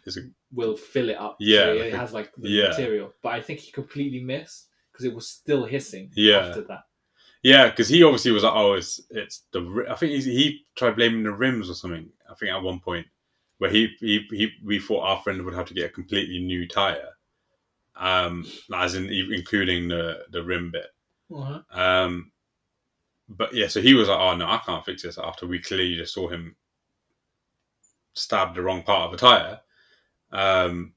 Is it- will fill it up. Yeah, so like it a- has like the yeah. material. But I think he completely missed because it was still hissing Yeah. after that. Yeah, because he obviously was like, "Oh, it's it's the." I think he's, he tried blaming the rims or something. I think at one point where he, he he we thought our friend would have to get a completely new tire, um, as in including the the rim bit. Uh-huh. Um, but yeah, so he was like, "Oh no, I can't fix this." After we clearly just saw him stab the wrong part of a tire, um,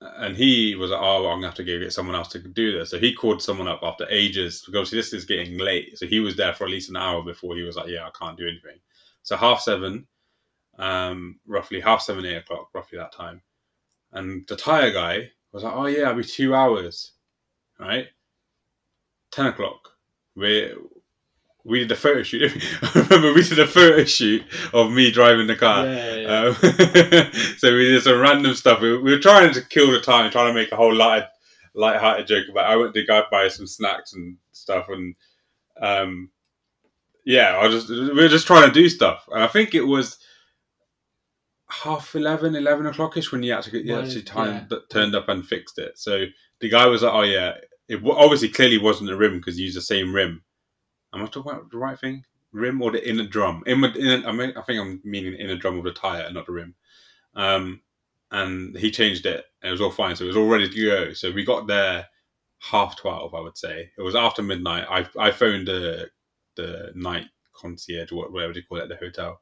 and he was like, "Oh, well, I'm gonna have to go get someone else to do this." So he called someone up after ages because this is getting late. So he was there for at least an hour before he was like, "Yeah, I can't do anything." So half seven, um, roughly half seven, eight o'clock, roughly that time, and the tire guy was like, "Oh yeah, I'll be two hours." Right, ten o'clock. We we did a photo shoot. I remember we did a photo shoot of me driving the car. yeah, yeah, yeah. Um, so we did some random stuff. We, we were trying to kill the time, trying to make a whole light, light-hearted joke about. It. I went to go buy some snacks and stuff, and um, yeah, I just we were just trying to do stuff. And I think it was half 11, 11 o'clockish when he actually, he actually time, yeah. that turned up and fixed it. So the guy was like, "Oh yeah, it obviously clearly wasn't a rim because he used the same rim." Am I talking about the right thing? Rim or the inner drum? In, I, mean, I think I'm meaning inner drum of the tire, and not the rim. Um, and he changed it, and it was all fine. So it was all ready to go. So we got there half twelve, I would say. It was after midnight. I I phoned the the night concierge, whatever they call it, at the hotel,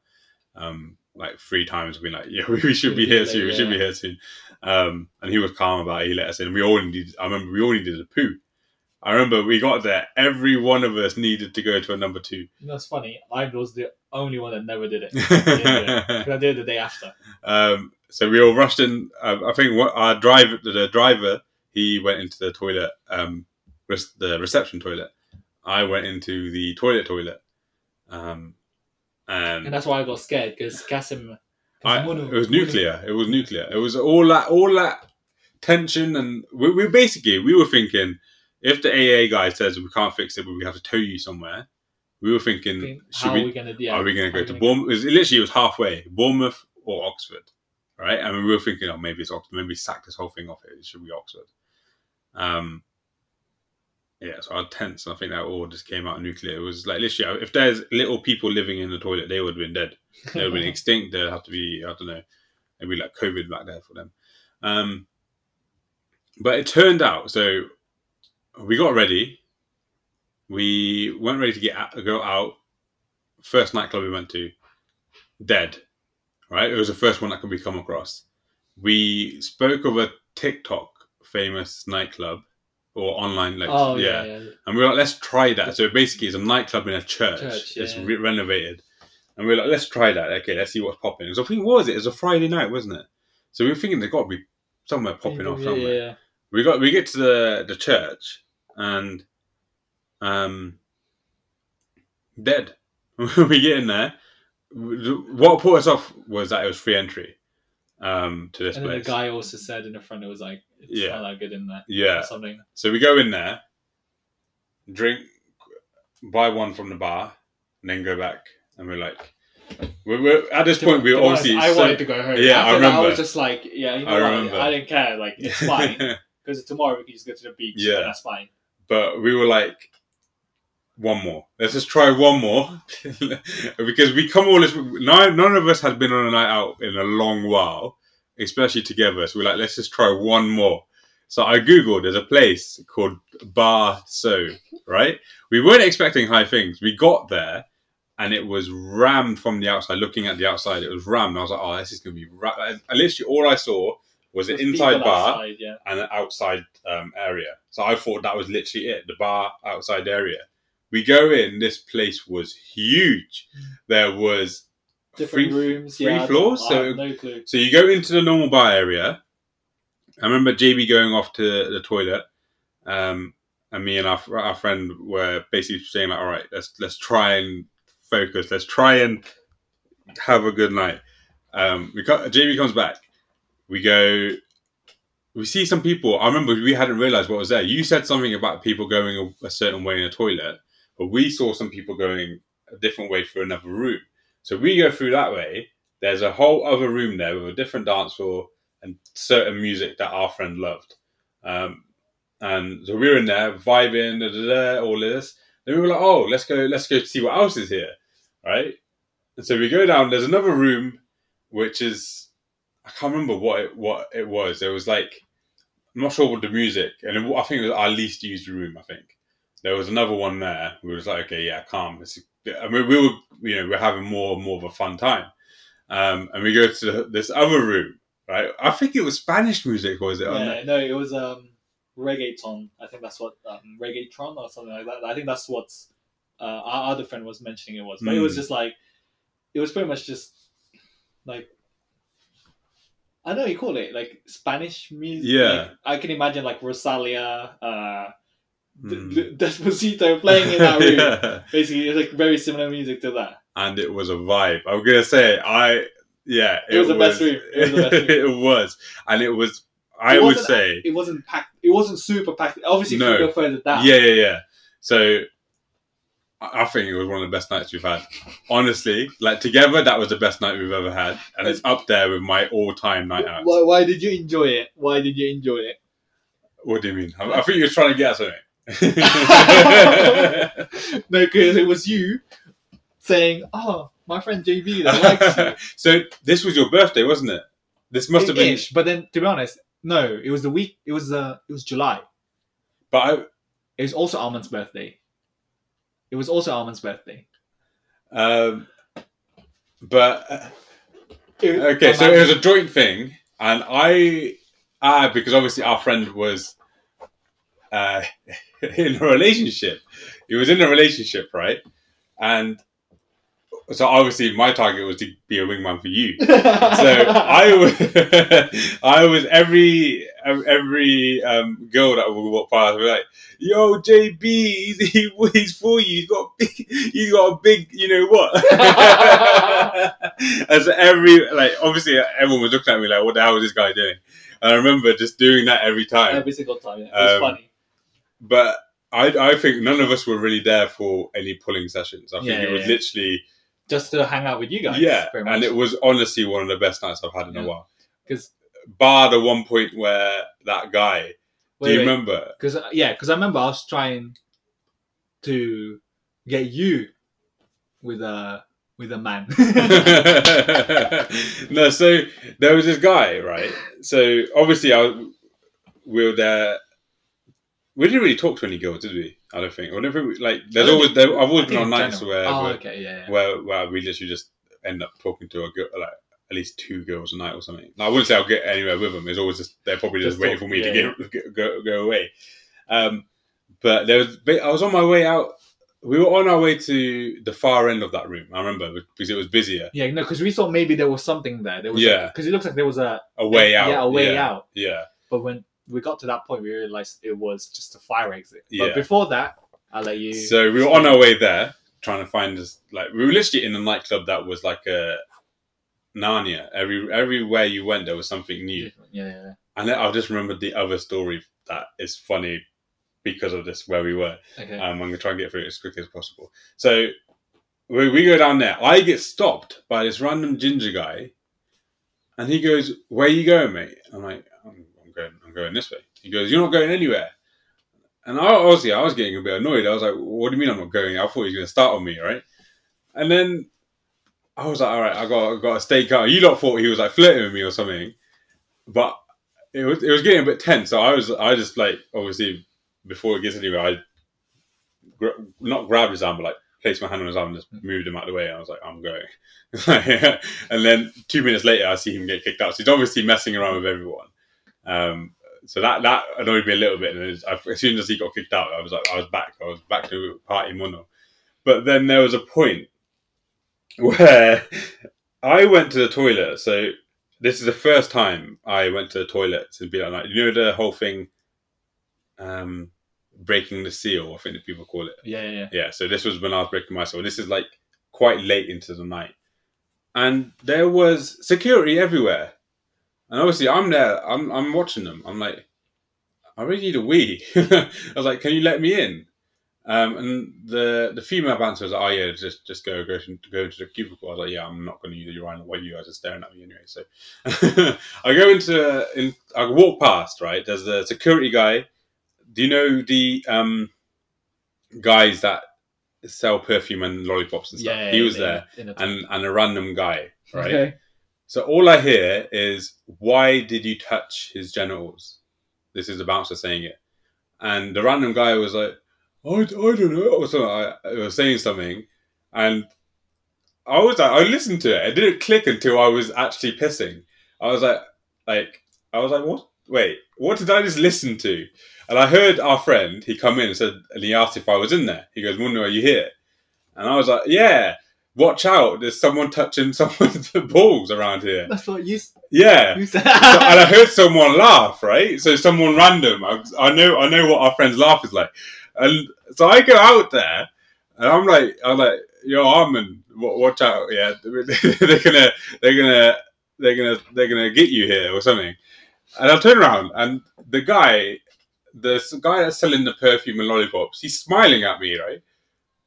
um, like three times. Being like, yeah, we should be here soon. We should be here soon. Um, and he was calm about it. He let us in. We all needed. I remember we all needed a poo. I remember we got there. Every one of us needed to go to a number two. You know, it's funny. I was the only one that never did it. Yeah, yeah. 'Cause I did it the day after. Um, so we all rushed in. Uh, I think what our driver, the driver, he went into the toilet, um, res- the reception toilet. I went into the toilet toilet. Um, and And that's why I got scared because Kasim. I, it was nuclear. It was nuclear. It was all that, all that tension, and we, we basically we were thinking if the AA guy says we can't fix it, but we have to tow you somewhere, we were thinking should we are we gonna? Yeah, to go to Bournemouth? It was, literally, it was halfway Bournemouth or Oxford, right? I And we were thinking, oh, maybe it's Oxford. Maybe sack this whole thing off. It should be Oxford. Um, yeah, so our tents, and I think that all just came out nuclear. It was like literally, if there's little people living in the toilet, they would have been dead. They would have been extinct. They'd have to be, I don't know, maybe like COVID back there for them. Um, but it turned out, so we got ready. We weren't ready to get out, go out. First nightclub we went to, dead. Right, it was the first one that could we come across. We spoke of a TikTok famous nightclub or online, oh, like oh yeah. yeah, yeah. And we were like, let's try that. So basically, it's a nightclub in a church. Church, It's yeah. re- renovated. And we are like, let's try that. Okay, let's see what's popping. So I think, what was it? It was a Friday night, wasn't it? So we were thinking there's got to be somewhere popping off yeah, somewhere. We got we get to the the church and um dead. we get in there. What put us off was that it was free entry um to this place. And then the guy also said in the front, it was like, it's Yeah. not that good in there. yeah. Or something. So we go in there, drink, buy one from the bar, and then go back. And we're like, we're, we're at this point we To were obviously I so- wanted to go home. Yeah, I After that, I was just like, yeah, you know I remember. I didn't care. Like, it's fine. Because tomorrow we can just go to the beach. Yeah. That's fine. but we were like, one more. Let's just try one more because we come all this. None, none of us has been on a night out in a long while, especially together. So we're like, let's just try one more. So I googled. There's a place called Bar So. Right. We weren't expecting high things. We got there. And it was rammed from the outside. Looking at the outside, it was rammed. I was like, "Oh, this is gonna be." Ra-. And literally, all I saw was an inside bar outside, yeah. and an outside um, area. So I thought that was literally it, the bar outside area. We go in, this place was huge. There was Different three, rooms. three yeah, floors, so- no so you go into the normal bar area. I remember JB going off to the toilet, um, and me and our, our friend were basically saying like, "All right, let's let's try and focus. Let's try and have a good night." Um, we JB comes back. We go. We see some people. I remember we hadn't realized what was there. You said something about people going a, a certain way in a toilet, but we saw some people going a different way through another room. So we go through that way. There's a whole other room there with a different dance floor and certain music that our friend loved. Um, and so we were in there vibing, da, da, da, all this. Then we were like, "Oh, let's go, let's go see what else is here." Right? And so we go down. There's another room, which is I can't remember what it what it was. It was like I'm not sure what the music, and it, I think it was our least used room. I think there was another one there. We was like, okay, yeah, calm. It's, I mean, we were you know we're having more and more of a fun time, um, and we go to this other room. Right? I think it was Spanish music, was it? Yeah, no, it was um, reggaeton. I think that's what um, reggaeton or something like that. I think that's what uh, our other friend was mentioning. It was, but it was Mm. just like it was pretty much just like I don't know you call it like Spanish music. Yeah. Like, I can imagine like Rosalia, uh, Mm. Despacito playing in that room. Yeah. Basically, it's like very similar music to that. and it was a vibe. I'm gonna say I yeah It was the best room. It was the best room. it was, and it was. I It would say It wasn't packed. It wasn't super packed. Obviously, No. you go further down. yeah yeah yeah. So I think it was one of the best nights we've had. Honestly, like together, that was the best night we've ever had, and it's up there with my all-time night out. Why, why did you enjoy it? Why did you enjoy it? What do you mean? I, I think you're trying to get at something. no, because it was you saying, "Oh, my friend JB that likes you." so this was your birthday, wasn't it? This must have been. Ish, but then to be honest, no, it was the week. It was uh, it was July. But I, It was also Armand's birthday. It was also Armand's birthday. um, but uh, It- Okay, so it was a joint thing, and I, ah, because obviously our friend was uh, in a relationship. He was in a relationship, right? And so obviously my target was to be a wingman for you. So I was, I was every every um, girl that would walk past was like, "Yo, JB, he's, he, he's for you. He's got a big, he's got a big, you know what?" As every like, obviously everyone was looking at me like, "What the hell is this guy doing?" And I remember just doing that every time. every single time. Yeah. It was Um, funny. But I, I think none of us were really there for any pulling sessions. I think Yeah, it was yeah. literally Just to hang out with you guys. yeah, much. and it was honestly one of the best nights I've had in a while. Because bar the one point where that guy Do you remember? Because uh, yeah, because I remember I was trying to get you with a with a man. no, so there was this guy, right? So obviously, I we were there. We didn't really talk to any girls, did we? I don't think. I don't think we, like. There's always there, I've always been on nights where oh, where, okay, yeah, yeah. where where we literally just end up talking to a girl, like at least two girls a night or something. Now, I wouldn't say I'll get anywhere with them. It's always just they're probably just, Just waiting talk, for me yeah, to get, get go go away. Um, but there was I was on my way out. We were on our way to the far end of that room. I remember because it was busier. Yeah, no, because we thought maybe there was something there. There was Yeah. because it looks like there was a A way out. Yeah, a way yeah. out. Yeah. But when we got to that point, we realized it was just a fire exit. Yeah. But before that, I'll let you. So we were on our way there, trying to find this. Like we were literally in a nightclub that was like a Narnia. Every everywhere you went, there was something new. Yeah, yeah, yeah. And I just remembered the other story that is funny because of this where we were. Okay. Um, I'm going to try and get through it as quickly as possible. So we, we go down there. I get stopped by this random ginger guy, and he goes, "Where you going, mate?" I'm like, "I'm, going. I'm going this way." He goes, "You're not going anywhere." And I, obviously, I was getting a bit annoyed. I was like, "What do you mean I'm not going?" I thought he was going to start on me, right? And then I was like, "All right, I got, I got to stay calm." You lot thought he was like flirting with me or something, but it was, it was getting a bit tense. So I was, I just like, obviously, before it gets anywhere, I gra- not grabbed his arm, but like placed my hand on his arm and just mm. moved him out of the way. I was like, I'm going. and then two minutes later, I see him get kicked out. So he's obviously messing around with everyone. Um, so that that annoyed me a little bit. And as soon as he got kicked out, I was like, I was back. I was back to party mono. But then there was a point where I went to the toilet. So this is the first time I went to the toilet since being like, you know, the whole thing, um, breaking the seal. I think that people call it. yeah, yeah, yeah. Yeah, so this was when I was breaking my soul. This is like quite late into the night. And there was security everywhere. And obviously I'm there, I'm I'm watching them. I'm like, I really need a wee. I was like, Can you let me in? Um, and the the female bouncer was like, Oh yeah, just just go go to, go into the cubicle. I was like, Yeah, I'm not gonna use the urinal while you guys are staring at me anyway. So I go into in I walk past, right? There's the security guy. Do you know the um guys that sell perfume and lollipops and stuff. Yeah, he was there, and and a random guy, right? Okay. So all I hear is, "Why did you touch his genitals?" This is the bouncer saying it, and the random guy was like, "I, I don't know," or something. I, I was saying something, and I was like, I listened to it. It didn't click until I was actually pissing. I was like, like I was like, what? Wait, what did I just listen to? And I heard our friend. He come in and said, and he asked if I was in there. He goes, "Wonder, are you here?" And I was like, "Yeah." Watch out! There's someone touching someone's balls around here. That's what you, s- Yeah, you said. so, and I heard someone laugh, right? So someone random. I, I know, I know what our friend's laugh is like, and so I go out there, and I'm like, I'm like, yo, Armin, wa- watch out, yeah, they're gonna, they're gonna, they're gonna, they're gonna get you here or something. And I turn around, and the guy, the guy that's selling the perfume and lollipops, he's smiling at me, right?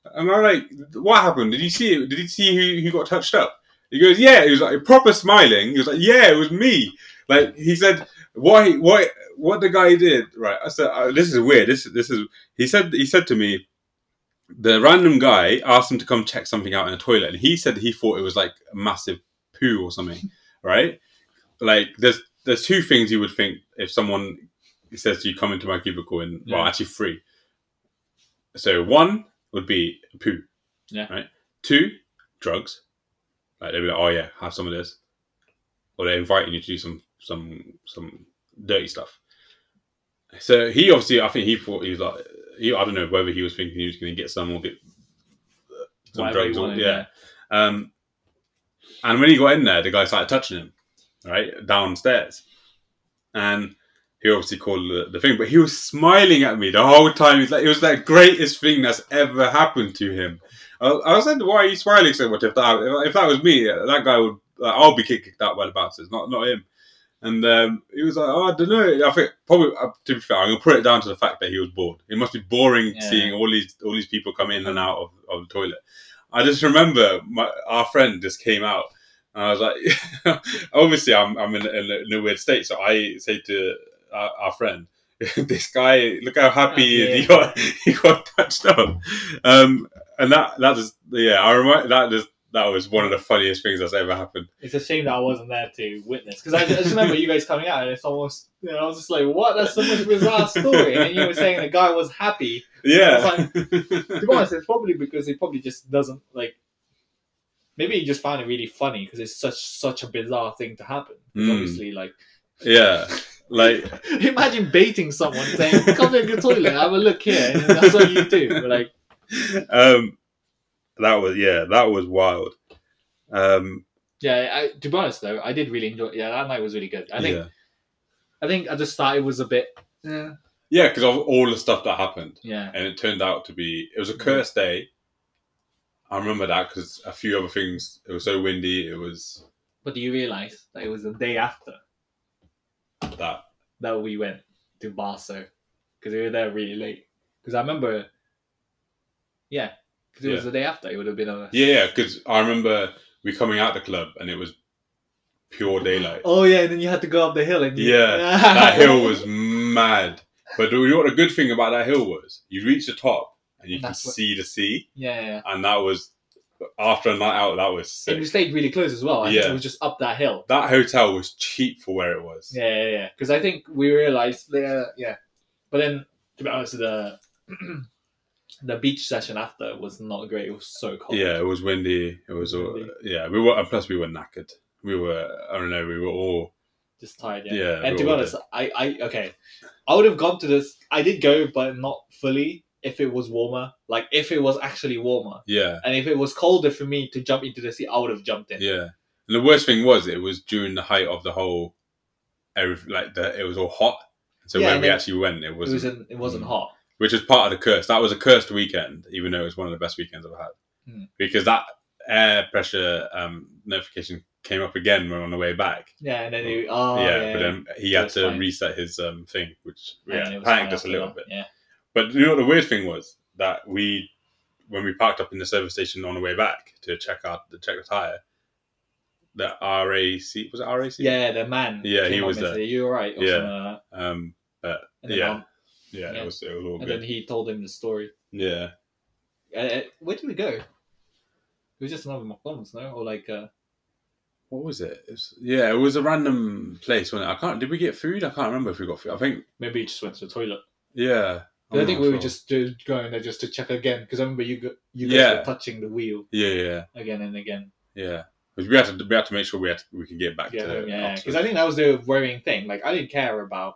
And I'm like, what happened? Did you see it? Did you see who, who got touched up? He goes, yeah. He was like proper smiling. He was like, yeah, it was me. Like he said, why, why, what the guy did, right? I said, uh, this is weird. This, this is. He said, he said to me, the random guy asked him to come check something out in the toilet, and he said he thought it was like a massive poo or something, right? Like there's there's two things you would think if someone says to you, come into my cubicle, and well, actually three. So one would be poo, Yeah. right? Two, drugs. Like they'd be like, oh yeah, have some of this, or they're inviting you to do some some some dirty stuff. So he obviously, I think he thought he was like, he, I don't know whether he was thinking he was going to get some or get uh, some Whatever drugs, or, wanted, yeah. Um, and when he got in there, the guy started touching him, right downstairs, and he obviously called the, the thing, but he was smiling at me the whole time. He's like, it was the greatest thing that's ever happened to him. I, I was like, why are you smiling so much? If that if, if that was me, that guy would, like, I'll be kicked out by the bouncers, not not him. And um, he was like, oh, I don't know. I think probably uh, to be fair, I'm gonna put it down to the fact that he was bored. It must be boring Yeah. seeing all these all these people come in and out of, of the toilet. I just remember my, our friend just came out, and I was like, obviously I'm I'm in, in, a, in a weird state, so I say to our, our friend, this guy, look how happy he. Yeah. He got he got touched up. Um, and that that is yeah, I remember that is that was one of the funniest things that's ever happened. It's a shame that I wasn't there to witness because I, I just remember you guys coming out and it's almost you know I was just like what that's so much bizarre story and you were saying the guy was happy. Yeah. To be honest, it's probably because he probably just doesn't like. Maybe he just found it really funny because it's such such a bizarre thing to happen. Mm. Obviously, like yeah. Like imagine baiting someone saying, "Come in the toilet, have a look here," and that's what you do. Like, um that was yeah, that was wild. Um yeah. I, to be honest, though, I did really enjoy. Yeah, that night was really good. I think. yeah. I think at the start it was a bit. Yeah. Yeah, because of all the stuff that happened. Yeah. and it turned out to be it was a cursed day. I remember that because a few other things. It was so windy. It was But do you realize that it was the day after that. that we went to Barso because we were there really late. Because I remember, yeah, because it was Yeah. the day after. It would have been a Yeah, yeah. Because I remember we coming out the club and it was pure daylight. Oh yeah, and then you had to go up the hill and you- Yeah, that hill was mad. But you know what the good thing about that hill was? You reach the top and you can what- see the sea, yeah, yeah. and that was after a night out. That was And we stayed really close as well. I Yeah. it was just up that hill. That hotel was cheap for where it was. Yeah, yeah, yeah. Because I think we realized there, yeah. But then, to be honest, the the beach session after was not great. It was so cold. Yeah, it was windy. It was all, yeah. We were and plus we were knackered. We were I don't know. We were all just tired. Yeah. Yeah, and to be honest, I, I, okay, I would have gone to this. I did go, but not fully. If it was warmer, like if it was actually warmer, yeah and if it was colder for me to jump into the sea, I would have jumped in. yeah. And the worst thing was it was during the height of the whole, like the it was all hot. So Yeah, when we then actually went, it It wasn't, wasn't. It wasn't Mm. hot. which is part of the curse. That was a cursed weekend, even though it was one of the best weekends I've had, Hmm. because that air pressure um, notification came up again when on the way back. Yeah, and then you, oh yeah, yeah, but then he It had to fine. reset his um, thing, which yeah, it panicked us a little bit. Yeah, But you know what the weird thing was that we, when we parked up in the service station on the way back to check out the check the tire, the RAC was it RAC? yeah. The man. Yeah, he was there. "You all right?" Yeah. like. Um. And Yeah. Yeah. Yeah. It was. It was all and good. then he told him the story. yeah. Uh, uh, where did we go? It was just another McDonald's, no? Or like, uh, What was it? it was, yeah, it was a random place. Wasn't it? I can't. Did we get food? I can't remember if we got food. I think. maybe he just went to the toilet. Yeah. I think we were sure. just going there just to check again because I remember you go, you guys Yeah. were touching the wheel Yeah. Yeah. again and again. Yeah. Because we had to. We had to make sure we had. To, we could get back Yeah, to. yeah. Because I think that was the worrying thing. Like I didn't care about.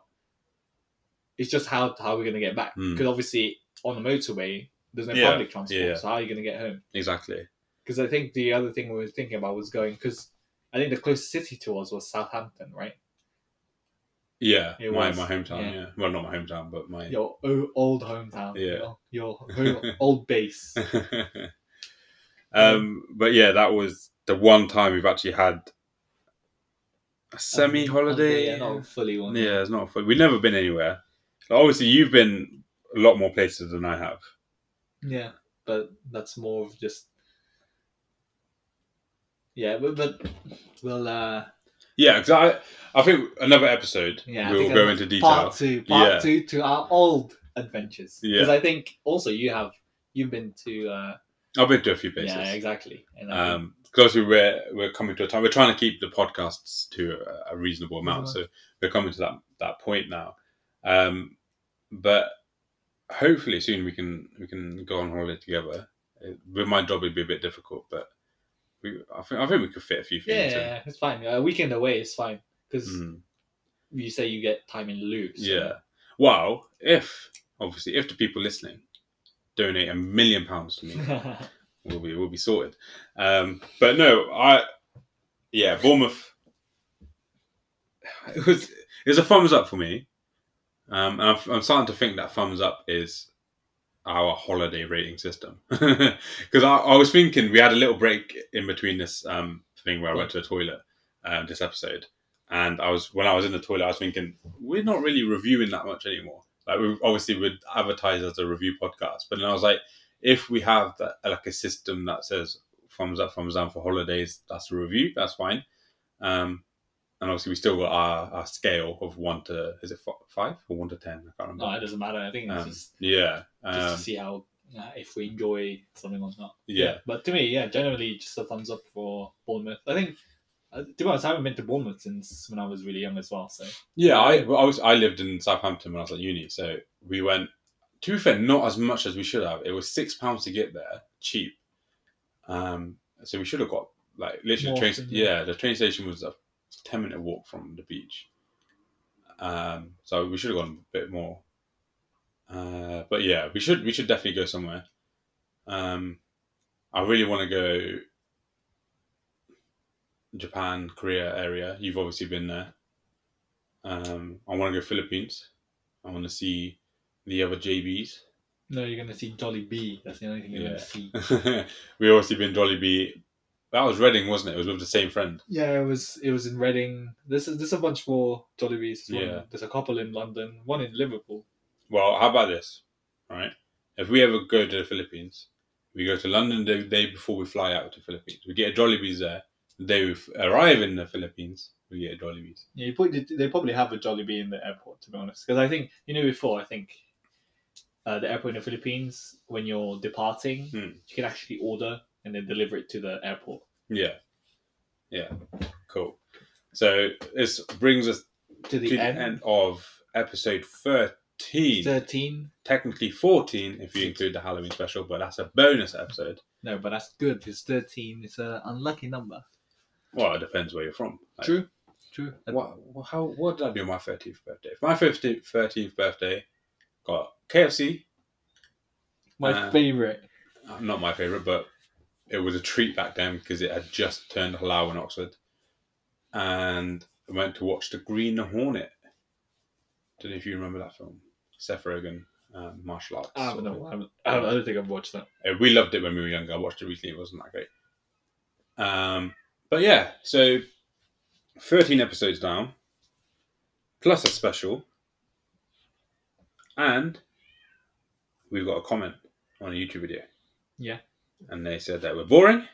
It's just how how we're gonna get back. Hmm. Because obviously on the motorway there's no Yeah, public transport, yeah. so how are you gonna get home? exactly. Because I think the other thing we were thinking about was going because I think the closest city to us was Southampton, right? Yeah. It my was, my hometown. yeah. Yeah. Well, not my hometown, but my. Your old hometown. Yeah. Your, your, old base. um. But yeah, that was the one time we've actually had a semi holiday. Yeah, not fully one. Yeah, it's not fun. We've never been anywhere. Like, obviously, you've been a lot more places than I have. Yeah, but that's more of just. Yeah, but, but we'll uh Yeah, because I, I think another episode yeah I we'll think go into detail. Part two, part Yeah. two to our old adventures. Yeah. Because I think also you have you've been to uh I've been to a few places. yeah exactly. And I think- Um, because obviously we're we're coming to a time. We're trying to keep the podcasts to a, a reasonable amount, so we're coming to that that point now. Um, but hopefully soon we can we can go on holiday together. It, with my job, it'd be a bit difficult, but we I think I think we could fit a few things. yeah, yeah, it's fine. A weekend away is fine because. Mm. you say you get time in lieu. So. Yeah. Well, if obviously if the people listening donate a million pounds to me, we'll be we'll be sorted. Um, but no, I yeah, Bournemouth. It was it was a thumbs up for me. Um, and I'm, I'm starting to think that thumbs up is our holiday rating system because I, I was thinking we had a little break in between this um, thing where I went to the toilet um, this episode, and I was when I was in the toilet I was thinking we're not really reviewing that much anymore. Like we obviously would advertise as a review podcast, but then I was like, if we have that like a system that says thumbs up, thumbs down for holidays, that's a review. That's fine. Um, and obviously we still got our, our scale of one to is it five or one to ten? I can't remember. No, it doesn't matter. I think it's Um, just, yeah, just um, to see how uh, if we enjoy something or not. yeah, But to me, yeah, generally just a thumbs up for Bournemouth. I think, uh, to be honest, I haven't been to Bournemouth since when I was really young as well. So yeah. I I was I lived in Southampton when I was at uni, so we went. To be fair, not as much as we should have. It was six pounds to get there, cheap. Um, so we should have got like literally More train. yeah. yeah. the train station was a ten minute walk from the beach. Um, so we should have gone a bit more. Uh, but yeah, we should we should definitely go somewhere. Um, I really want to go Japan, Korea area. You've obviously been there. Um, I want to go Philippines. I want to see the other JBs. no, you're gonna see Jollibee. That's the only thing you're Yeah. gonna see. We've obviously been Jollibee. That was Reading, wasn't it? It was with the same friend. Yeah, it was it was in Reading. There's there's a bunch more Jollibees. One- Yeah. There's a couple in London, one in Liverpool. Well, how about this? All right. If we ever go to the Philippines, we go to London the day before we fly out to the Philippines. We get a Jollibees there. The day we arrive in the Philippines, we get a Jollibees. Yeah, they probably have a Jollibee in the airport, to be honest. Because I think you know before, I think uh, the airport in the Philippines, when you're departing, Hmm. you can actually order and then deliver it to the airport. Yeah. Yeah. Cool. So this brings us To the to end, the end of episode 13. thirteen. Technically 14 if you include the Halloween special, but that's a bonus episode. No, but that's good. It's thirteen. It's an unlucky number. Well, it depends where you're from. Like, True. True. What, what- how, what did I do on my 13th birthday? My 15th, 13th birthday got KFC. My Uh, favorite. Uh, Not my favourite, but it was a treat back then because it had just turned halal in Oxford. And I went to watch The Green Hornet. Don't know if you remember that film. Seth Rogen, um, martial arts. I don't know. I, haven't, I, don't think I've watched that. Uh, we loved it when we were younger. I watched it recently. It wasn't that great. Um, but yeah, so 13 episodes down, plus a special. And we've got a comment on a YouTube video. Yeah. And they said that we're boring.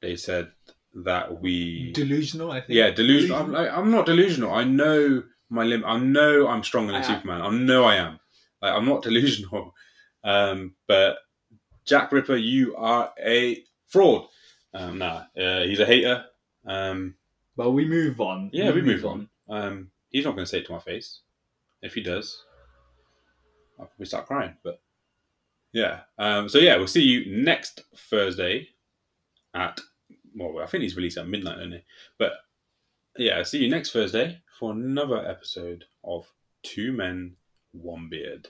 They said that we. Delusional. I think. Yeah, delusional. I'm, like, I'm not delusional. I know my limit. I know I'm stronger than I- Superman. I know I am. Like, I'm not delusional. Um, but Jack Ripper, you are a fraud. Um, nah, uh, he's a hater. Um, But we move on. yeah, we move on. Um, he's not going to say it to my face. If he does, I'll probably start crying. But yeah. Um, so yeah, we'll see you next Thursday at well, I think he's released at midnight, he? But yeah, see you next Thursday for another episode of Two Men, One Beard.